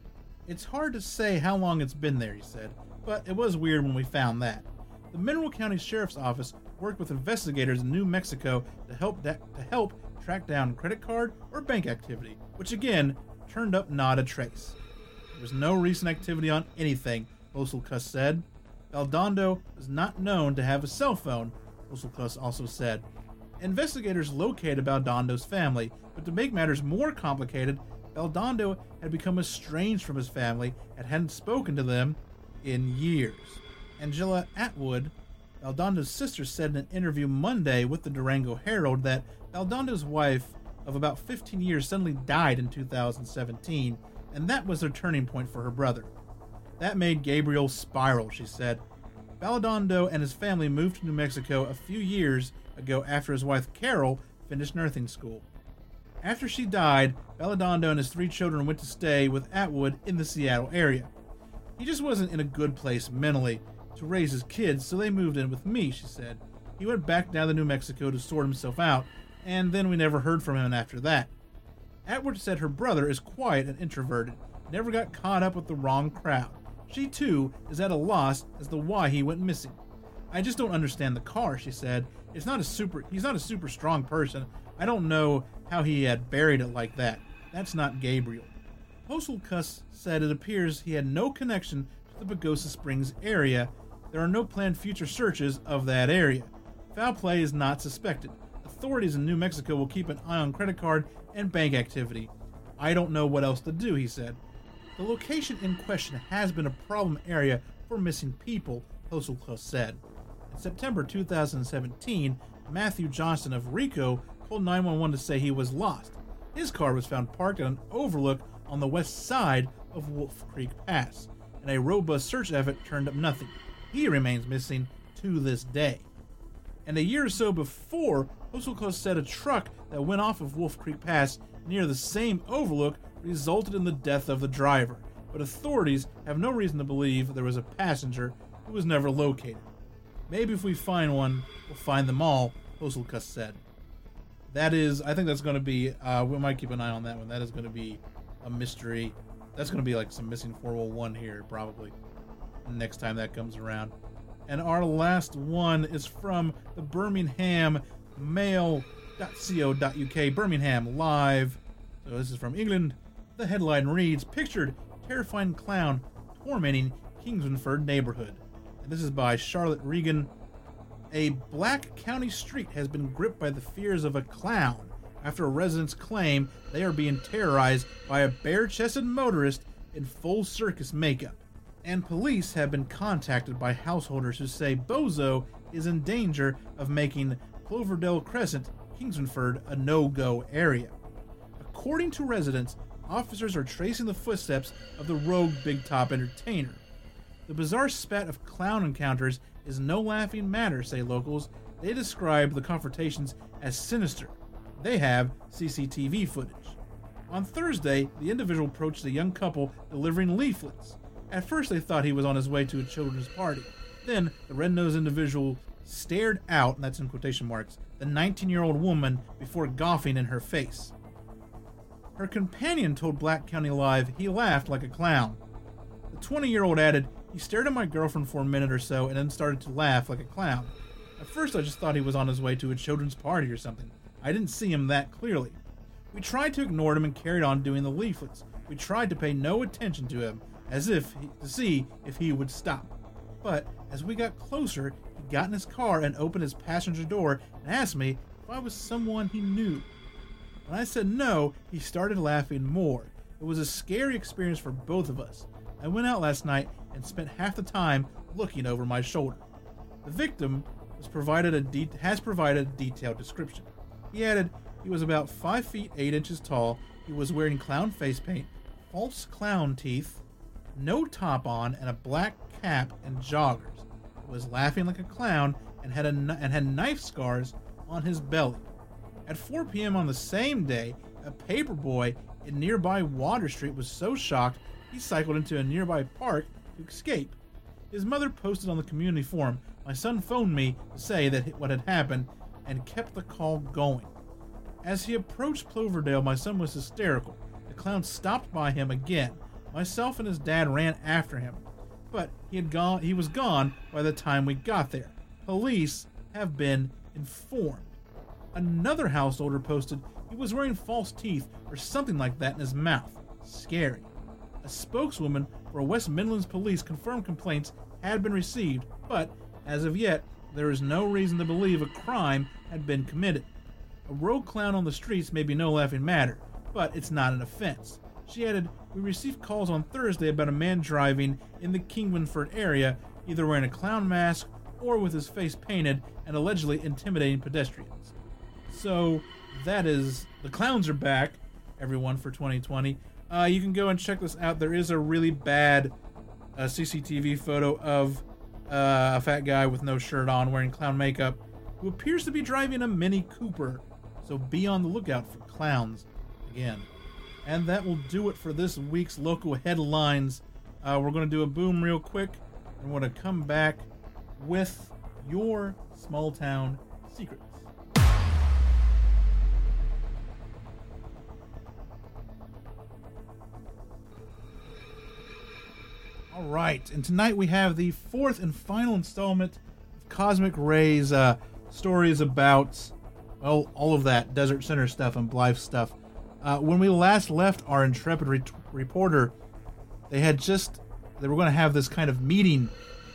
It's hard to say how long it's been there, he said, but it was weird when we found that. The Mineral County Sheriff's Office worked with investigators in New Mexico to help da- to help track down credit card or bank activity, which again turned up not a trace. There was no recent activity on anything, Hosselkus said. Baldondo is not known to have a cell phone, Hosselkus also said. Investigators located Baldondo's family, but to make matters more complicated, Baldondo had become estranged from his family and hadn't spoken to them in years. Angela Atwood, Baldondo's sister, said in an interview Monday with the Durango Herald that Baldondo's wife of about 15 years suddenly died in 2017, and that was the turning point for her brother. That made Gabriel spiral, she said. Baladondo and his family moved to New Mexico a few years ago after his wife Carol finished nursing school. After she died, Baladondo and his three children went to stay with Atwood in the Seattle area. He just wasn't in a good place mentally to raise his kids, so they moved in with me, she said. He went back down to New Mexico to sort himself out, and then we never heard from him after that. Atwood said her brother is quiet and introverted, never got caught up with the wrong crowd. She too is at a loss as to why he went missing. I just don't understand the car, she said. It's not a super he's not a super strong person. I don't know how he had buried it like that. That's not Gabriel. Hosselkus said it appears he had no connection to the Pagosa Springs area. There are no planned future searches of that area. Foul play is not suspected. Authorities in New Mexico will keep an eye on credit card and bank activity. I don't know what else to do, he said. The location in question has been a problem area for missing people, Hosselkus said. In September 2017, Matthew Johnson of Rico called 911 to say he was lost. His car was found parked at an overlook on the west side of Wolf Creek Pass, and a robust search effort turned up nothing. He remains missing to this day. And a year or so before, Hosselkus said a truck that went off of Wolf Creek Pass near the same overlook resulted in the death of the driver, but authorities have no reason to believe there was a passenger who was never located. Maybe if we find one, we'll find them all, Hosselkus said. That is, I think that's going to be, uh, we might keep an eye on that one. That is going to be a mystery. That's going to be like some missing 401 here, probably, next time that comes around. And our last one is from the Birmingham Mail.co.uk. Birmingham Live. So this is from England. The headline reads Pictured terrifying clown tormenting Kingsford neighborhood. And this is by Charlotte Regan. A Black Country street has been gripped by the fears of a clown after residents claim they are being terrorized by a bare chested motorist in full circus makeup. And police have been contacted by householders who say Bozo is in danger of making Cloverdale Crescent, Kingsford, a no go area. According to residents, officers are tracing the footsteps of the rogue big top entertainer. The bizarre spat of clown encounters is no laughing matter, say locals. They describe the confrontations as sinister. They have CCTV footage. On Thursday, the individual approached a young couple delivering leaflets. At first, they thought he was on his way to a children's party. Then, the red nosed individual stared out, and that's in quotation marks, the 19 year old woman before golfing in her face. Her companion told Black Country Live he laughed like a clown. The 20 year old added, He stared at my girlfriend for a minute or so and then started to laugh like a clown. At first, I just thought he was on his way to a children's party or something. I didn't see him that clearly. We tried to ignore him and carried on doing the leaflets. We tried to pay no attention to him, as if he, to see if he would stop. But as we got closer, he got in his car and opened his passenger door and asked me if I was someone he knew. When I said no, he started laughing more. It was a scary experience for both of us. I went out last night and spent half the time looking over my shoulder. The victim provided de- has provided a detailed description. He added he was about 5 feet 8 inches tall, he was wearing clown face paint, false clown teeth, no top on, and a black cap and joggers. He was laughing like a clown and had a, and had knife scars on his belly. At 4 p.m. on the same day, a paperboy in nearby Water Street was so shocked he cycled into a nearby park to escape. His mother posted on the community forum, My son phoned me to say that what had happened and kept the call going. As he approached Cloverdale, my son was hysterical. The clown stopped by him again. Myself and his dad ran after him, but he had gone he was gone by the time we got there. Police have been informed. Another householder posted he was wearing false teeth or something like that in his mouth. Scary. A spokeswoman for West Midlands Police confirmed complaints had been received, but as of yet, there is no reason to believe a crime had been committed. A rogue clown on the streets may be no laughing matter, but it's not an offense. She added, We received calls on Thursday about a man driving in the Kingswinford area, either wearing a clown mask or with his face painted and allegedly intimidating pedestrians. So that is the clowns are back, everyone, for 2020. Uh, you can go and check this out. There is a really bad uh, CCTV photo of uh, a fat guy with no shirt on, wearing clown makeup, who appears to be driving a Mini Cooper. So be on the lookout for clowns again. And that will do it for this week's local headlines. Uh, we're going to do a boom real quick, and we're going to come back with your small town secrets. All right, and tonight we have the fourth and final installment of Cosmic Ray's uh, stories about, well, all of that Desert Center stuff and Blythe stuff. Uh, when we last left our intrepid re- reporter, they had just they were going to have this kind of meeting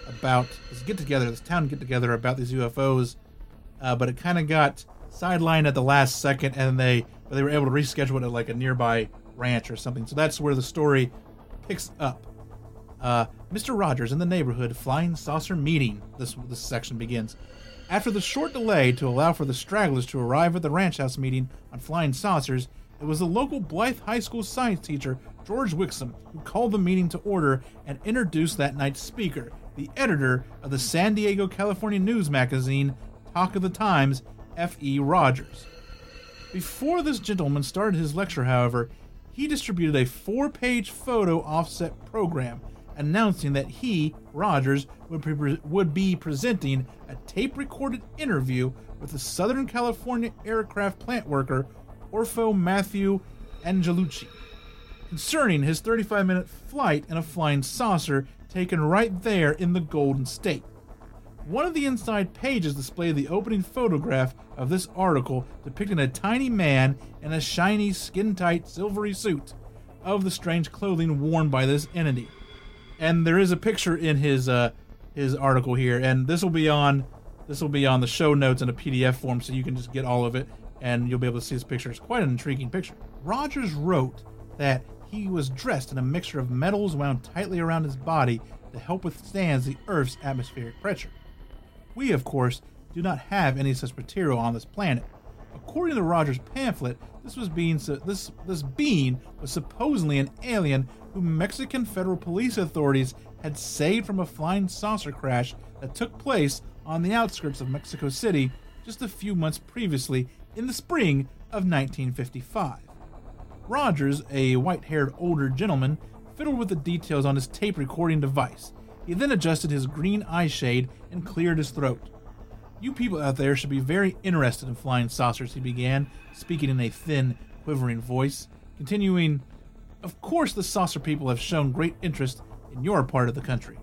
about this get together, this town get together about these UFOs, uh, but it kind of got sidelined at the last second, and they they were able to reschedule it at like a nearby ranch or something. So that's where the story picks up. Uh, Mr. Rogers in the neighborhood flying saucer meeting. This this section begins. After the short delay to allow for the stragglers to arrive at the ranch house meeting on flying saucers, it was the local Blythe High School science teacher, George Wixom, who called the meeting to order and introduced that night's speaker, the editor of the San Diego, California news magazine, Talk of the Times, F.E. Rogers. Before this gentleman started his lecture, however, he distributed a four page photo offset program announcing that he, Rogers, would, pre- would be presenting a tape recorded interview with the Southern California aircraft plant worker Orfeo Matthew Angelucci concerning his 35 minute flight in a flying saucer taken right there in the Golden State. One of the inside pages displayed the opening photograph of this article depicting a tiny man in a shiny, skin tight, silvery suit of the strange clothing worn by this entity. And there is a picture in his uh, his article here, and this will be on this will be on the show notes in a PDF form, so you can just get all of it, and you'll be able to see this picture. It's quite an intriguing picture. Rogers wrote that he was dressed in a mixture of metals wound tightly around his body to help withstand the Earth's atmospheric pressure. We, of course, do not have any such material on this planet. According to Rogers' pamphlet, this was being this this being was supposedly an alien who Mexican federal police authorities had saved from a flying saucer crash that took place on the outskirts of Mexico City just a few months previously in the spring of 1955. Rogers, a white haired older gentleman, fiddled with the details on his tape recording device. He then adjusted his green eye shade and cleared his throat. You people out there should be very interested in flying saucers, he began, speaking in a thin, quivering voice, continuing, Of course, the saucer people have shown great interest in your part of the country.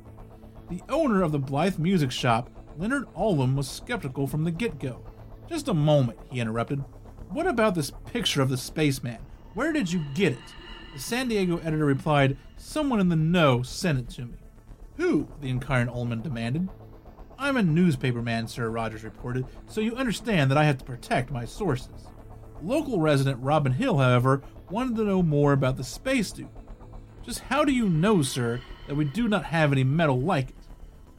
The owner of the Blythe Music Shop, Leonard Allum, was skeptical from the get go. Just a moment, he interrupted. What about this picture of the spaceman? Where did you get it? The San Diego editor replied, Someone in the know sent it to me. Who? the inquiring Ullman demanded. I'm a newspaper man, Sir Rogers reported, so you understand that I have to protect my sources. Local resident Robin Hill, however, wanted to know more about the space dude. Just how do you know, sir, that we do not have any metal like it?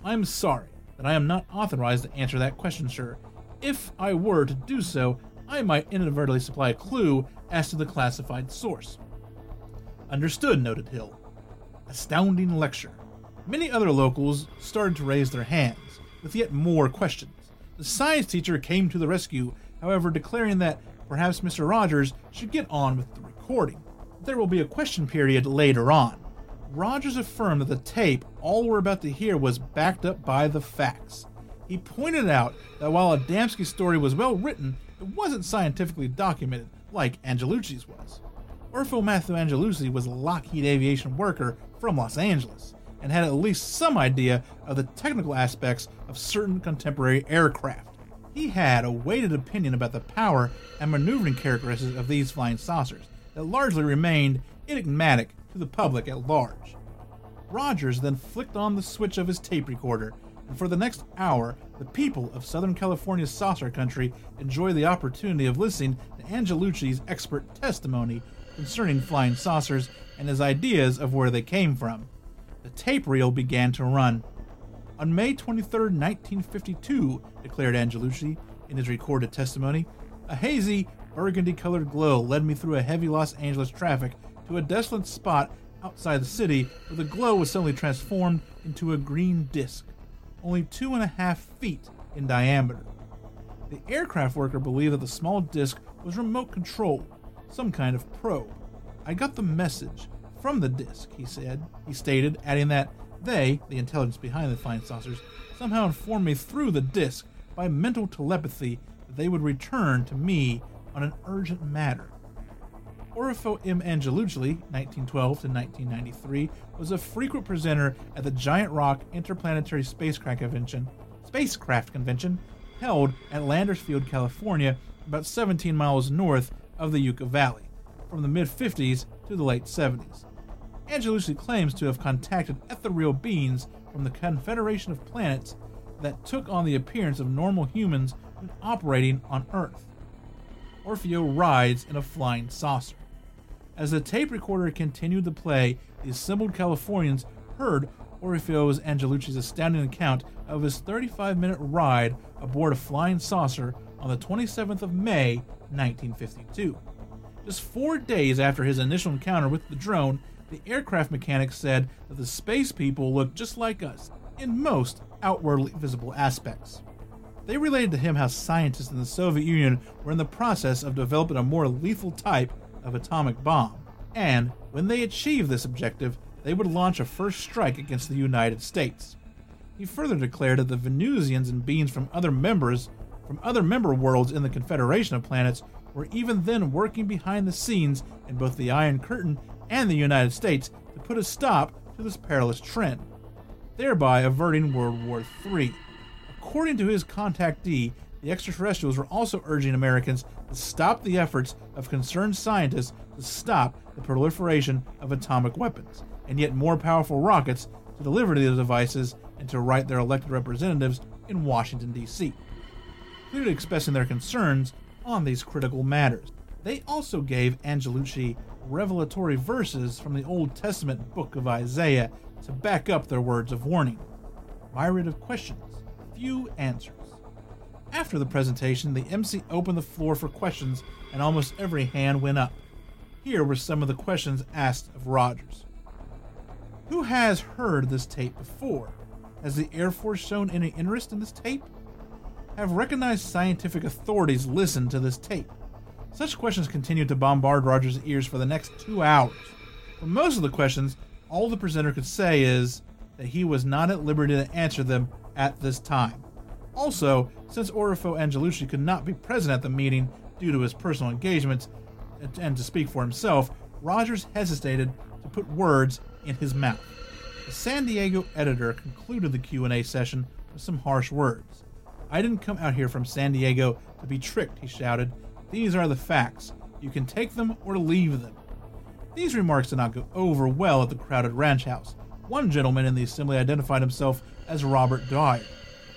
I am sorry that I am not authorized to answer that question, sir. If I were to do so, I might inadvertently supply a clue as to the classified source. Understood, noted Hill. astounding lecture. Many other locals started to raise their hands, with yet more questions. The science teacher came to the rescue, however, declaring that perhaps Mr. Rogers should get on with the recording. There will be a question period later on. Rogers affirmed that the tape all we're about to hear was backed up by the facts. He pointed out that while Adamski's story was well written, it wasn't scientifically documented like Angelucci's was. Orfeo Matthew Angelucci was a Lockheed Aviation worker from Los Angeles and had at least some idea of the technical aspects of certain contemporary aircraft. He had a weighted opinion about the power and maneuvering characteristics of these flying saucers that largely remained enigmatic to the public at large. Rogers then flicked on the switch of his tape recorder, and for the next hour, the people of Southern California's saucer country enjoyed the opportunity of listening to Angelucci's expert testimony concerning flying saucers and his ideas of where they came from. The tape reel began to run. On May 23, 1952, declared Angelucci in his recorded testimony, a hazy, burgundy colored glow led me through a heavy Los Angeles traffic to a desolate spot outside the city where the glow was suddenly transformed into a green disk, only two and a half feet in diameter. The aircraft worker believed that the small disk was remote controlled, some kind of probe. I got the message from the disk, he said. He stated, adding that they, the intelligence behind the flying saucers, somehow informed me through the disk by mental telepathy that they would return to me on an urgent matter. Orfeo M. Angelucci, 1912 to 1993, was a frequent presenter at the Giant Rock Interplanetary Spacecraft Convention, Spacecraft Convention, held at Landers Field, California, about 17 miles north of the Yucca Valley, from the mid 50s to the late 70s. Angelucci claims to have contacted ethereal beings from the Confederation of Planets that took on the appearance of normal humans when operating on Earth. Orfeo rides in a flying saucer. As the tape recorder continued to play, the assembled Californians heard Orfeo's Angelucci's astounding account of his 35 minute ride aboard a flying saucer on the 27th of May, 1952. Just four days after his initial encounter with the drone, the aircraft mechanic said that the space people looked just like us in most outwardly visible aspects. They related to him how scientists in the Soviet Union were in the process of developing a more lethal type of atomic bomb, and when they achieved this objective, they would launch a first strike against the United States. He further declared that the Venusians and beings from other members from other member worlds in the Confederation of Planets were even then working behind the scenes in both the Iron Curtain and the United States to put a stop to this perilous trend, thereby averting World War III. According to his contactee, the extraterrestrials were also urging Americans to stop the efforts of concerned scientists to stop the proliferation of atomic weapons and yet more powerful rockets to deliver these devices and to write their elected representatives in Washington, D.C., clearly expressing their concerns on these critical matters. They also gave Angelucci revelatory verses from the Old Testament book of Isaiah to back up their words of warning. Myriad of questions, few answers. After the presentation, the MC opened the floor for questions, and almost every hand went up. Here were some of the questions asked of Rogers. Who has heard this tape before? Has the Air Force shown any interest in this tape? Have recognized scientific authorities listened to this tape? Such questions continued to bombard Rogers' ears for the next two hours. For most of the questions, all the presenter could say is that he was not at liberty to answer them at this time. Also, since Orfeo Angelucci could not be present at the meeting due to his personal engagements and to speak for himself, Rogers hesitated to put words in his mouth. The San Diego editor concluded the Q&A session with some harsh words. I didn't come out here from San Diego to be tricked, he shouted. These are the facts. You can take them or leave them. These remarks did not go over well at the crowded ranch house. One gentleman in the assembly identified himself as Robert Dyer.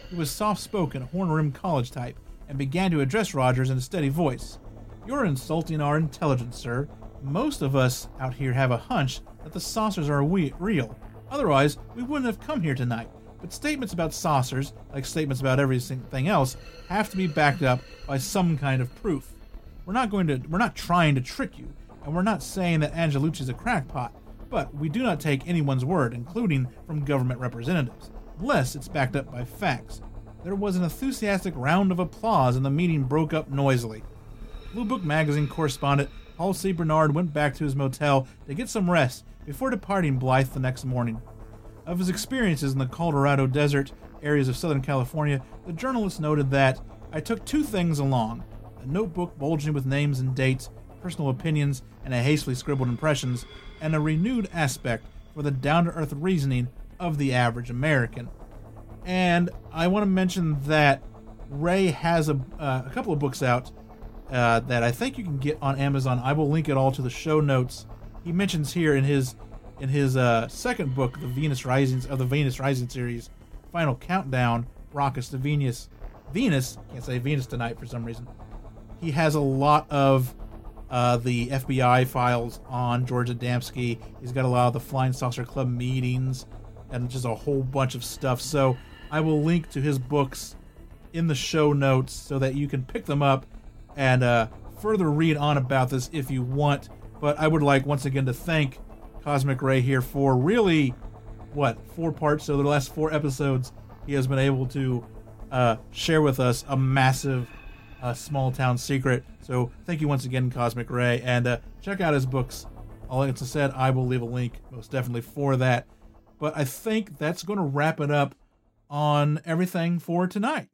He was soft spoken, horn rimmed college type, and began to address Rogers in a steady voice. You're insulting our intelligence, sir. Most of us out here have a hunch that the saucers are we- real. Otherwise, we wouldn't have come here tonight. But statements about saucers, like statements about everything else, have to be backed up by some kind of proof. We're not going to we're not trying to trick you, and we're not saying that Angelucci's a crackpot. But we do not take anyone's word, including from government representatives, unless it's backed up by facts. There was an enthusiastic round of applause and the meeting broke up noisily. Blue Book magazine correspondent Paul C. Bernard went back to his motel to get some rest before departing Blythe the next morning. Of his experiences in the Colorado desert areas of Southern California, the journalist noted that I took two things along a notebook bulging with names and dates, personal opinions, and a hastily scribbled impressions, and a renewed aspect for the down to earth reasoning of the average American. And I want to mention that Ray has a, uh, a couple of books out uh, that I think you can get on Amazon. I will link it all to the show notes. He mentions here in his in his uh, second book, the Venus Risings of the Venus Rising series, Final Countdown, Raucous to Venus. Venus can't say Venus tonight for some reason. He has a lot of uh, the FBI files on George Adamski. He's got a lot of the Flying Saucer Club meetings and just a whole bunch of stuff. So I will link to his books in the show notes so that you can pick them up and uh, further read on about this if you want. But I would like once again to thank Cosmic Ray here for really what four parts. So the last four episodes, he has been able to uh, share with us a massive uh, small town secret. So thank you once again, Cosmic Ray, and uh, check out his books. All it's said, I will leave a link most definitely for that. But I think that's going to wrap it up on everything for tonight.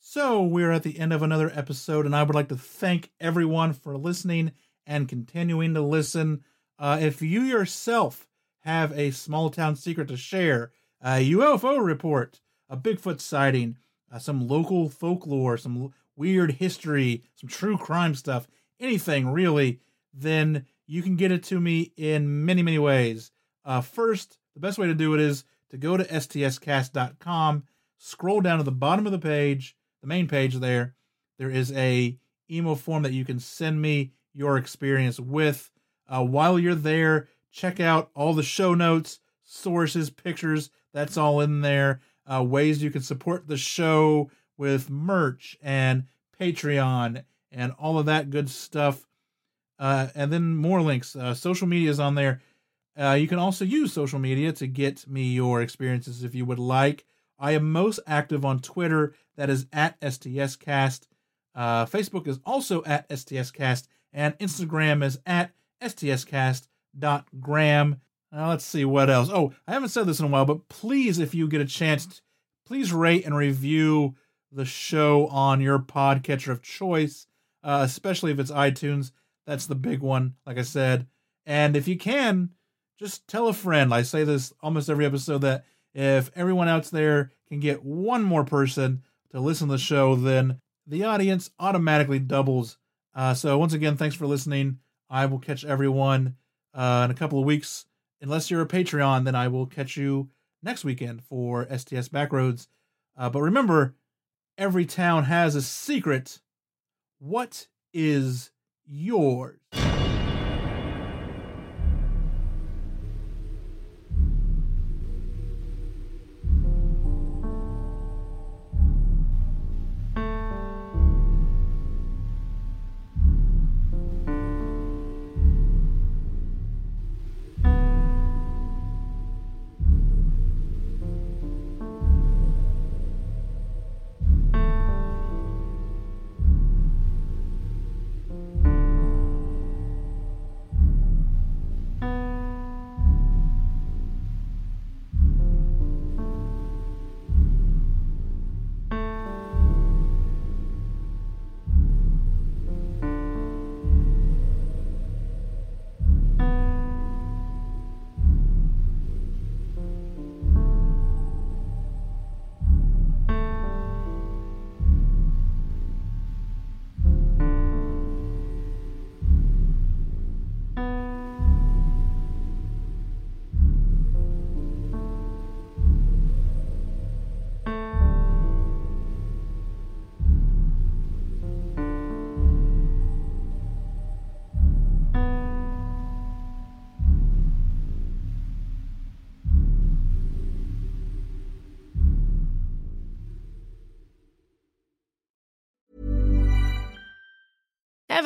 So we're at the end of another episode, and I would like to thank everyone for listening and continuing to listen. Uh, if you yourself have a small town secret to share, a UFO report, a Bigfoot sighting, uh, some local folklore, some weird history, some true crime stuff, anything really, then you can get it to me in many, many ways. Uh, first, the best way to do it is to go to stscast.com, scroll down to the bottom of the page, the main page there. There is a email form that you can send me your experience with. Uh, while you're there, check out all the show notes, sources, pictures. That's all in there. Uh, ways you can support the show with merch and Patreon and all of that good stuff. Uh, and then more links. Uh, social media is on there. Uh, you can also use social media to get me your experiences if you would like. I am most active on Twitter. That is at STScast. Uh, Facebook is also at STScast. And Instagram is at STScast.gram. Now let's see what else. Oh, I haven't said this in a while, but please, if you get a chance, please rate and review the show on your podcatcher of choice, uh, especially if it's iTunes. That's the big one, like I said. And if you can, just tell a friend. I say this almost every episode that if everyone out there can get one more person to listen to the show, then the audience automatically doubles. Uh, so, once again, thanks for listening. I will catch everyone uh, in a couple of weeks. Unless you're a Patreon, then I will catch you next weekend for STS Backroads. Uh, but remember, every town has a secret. What is yours?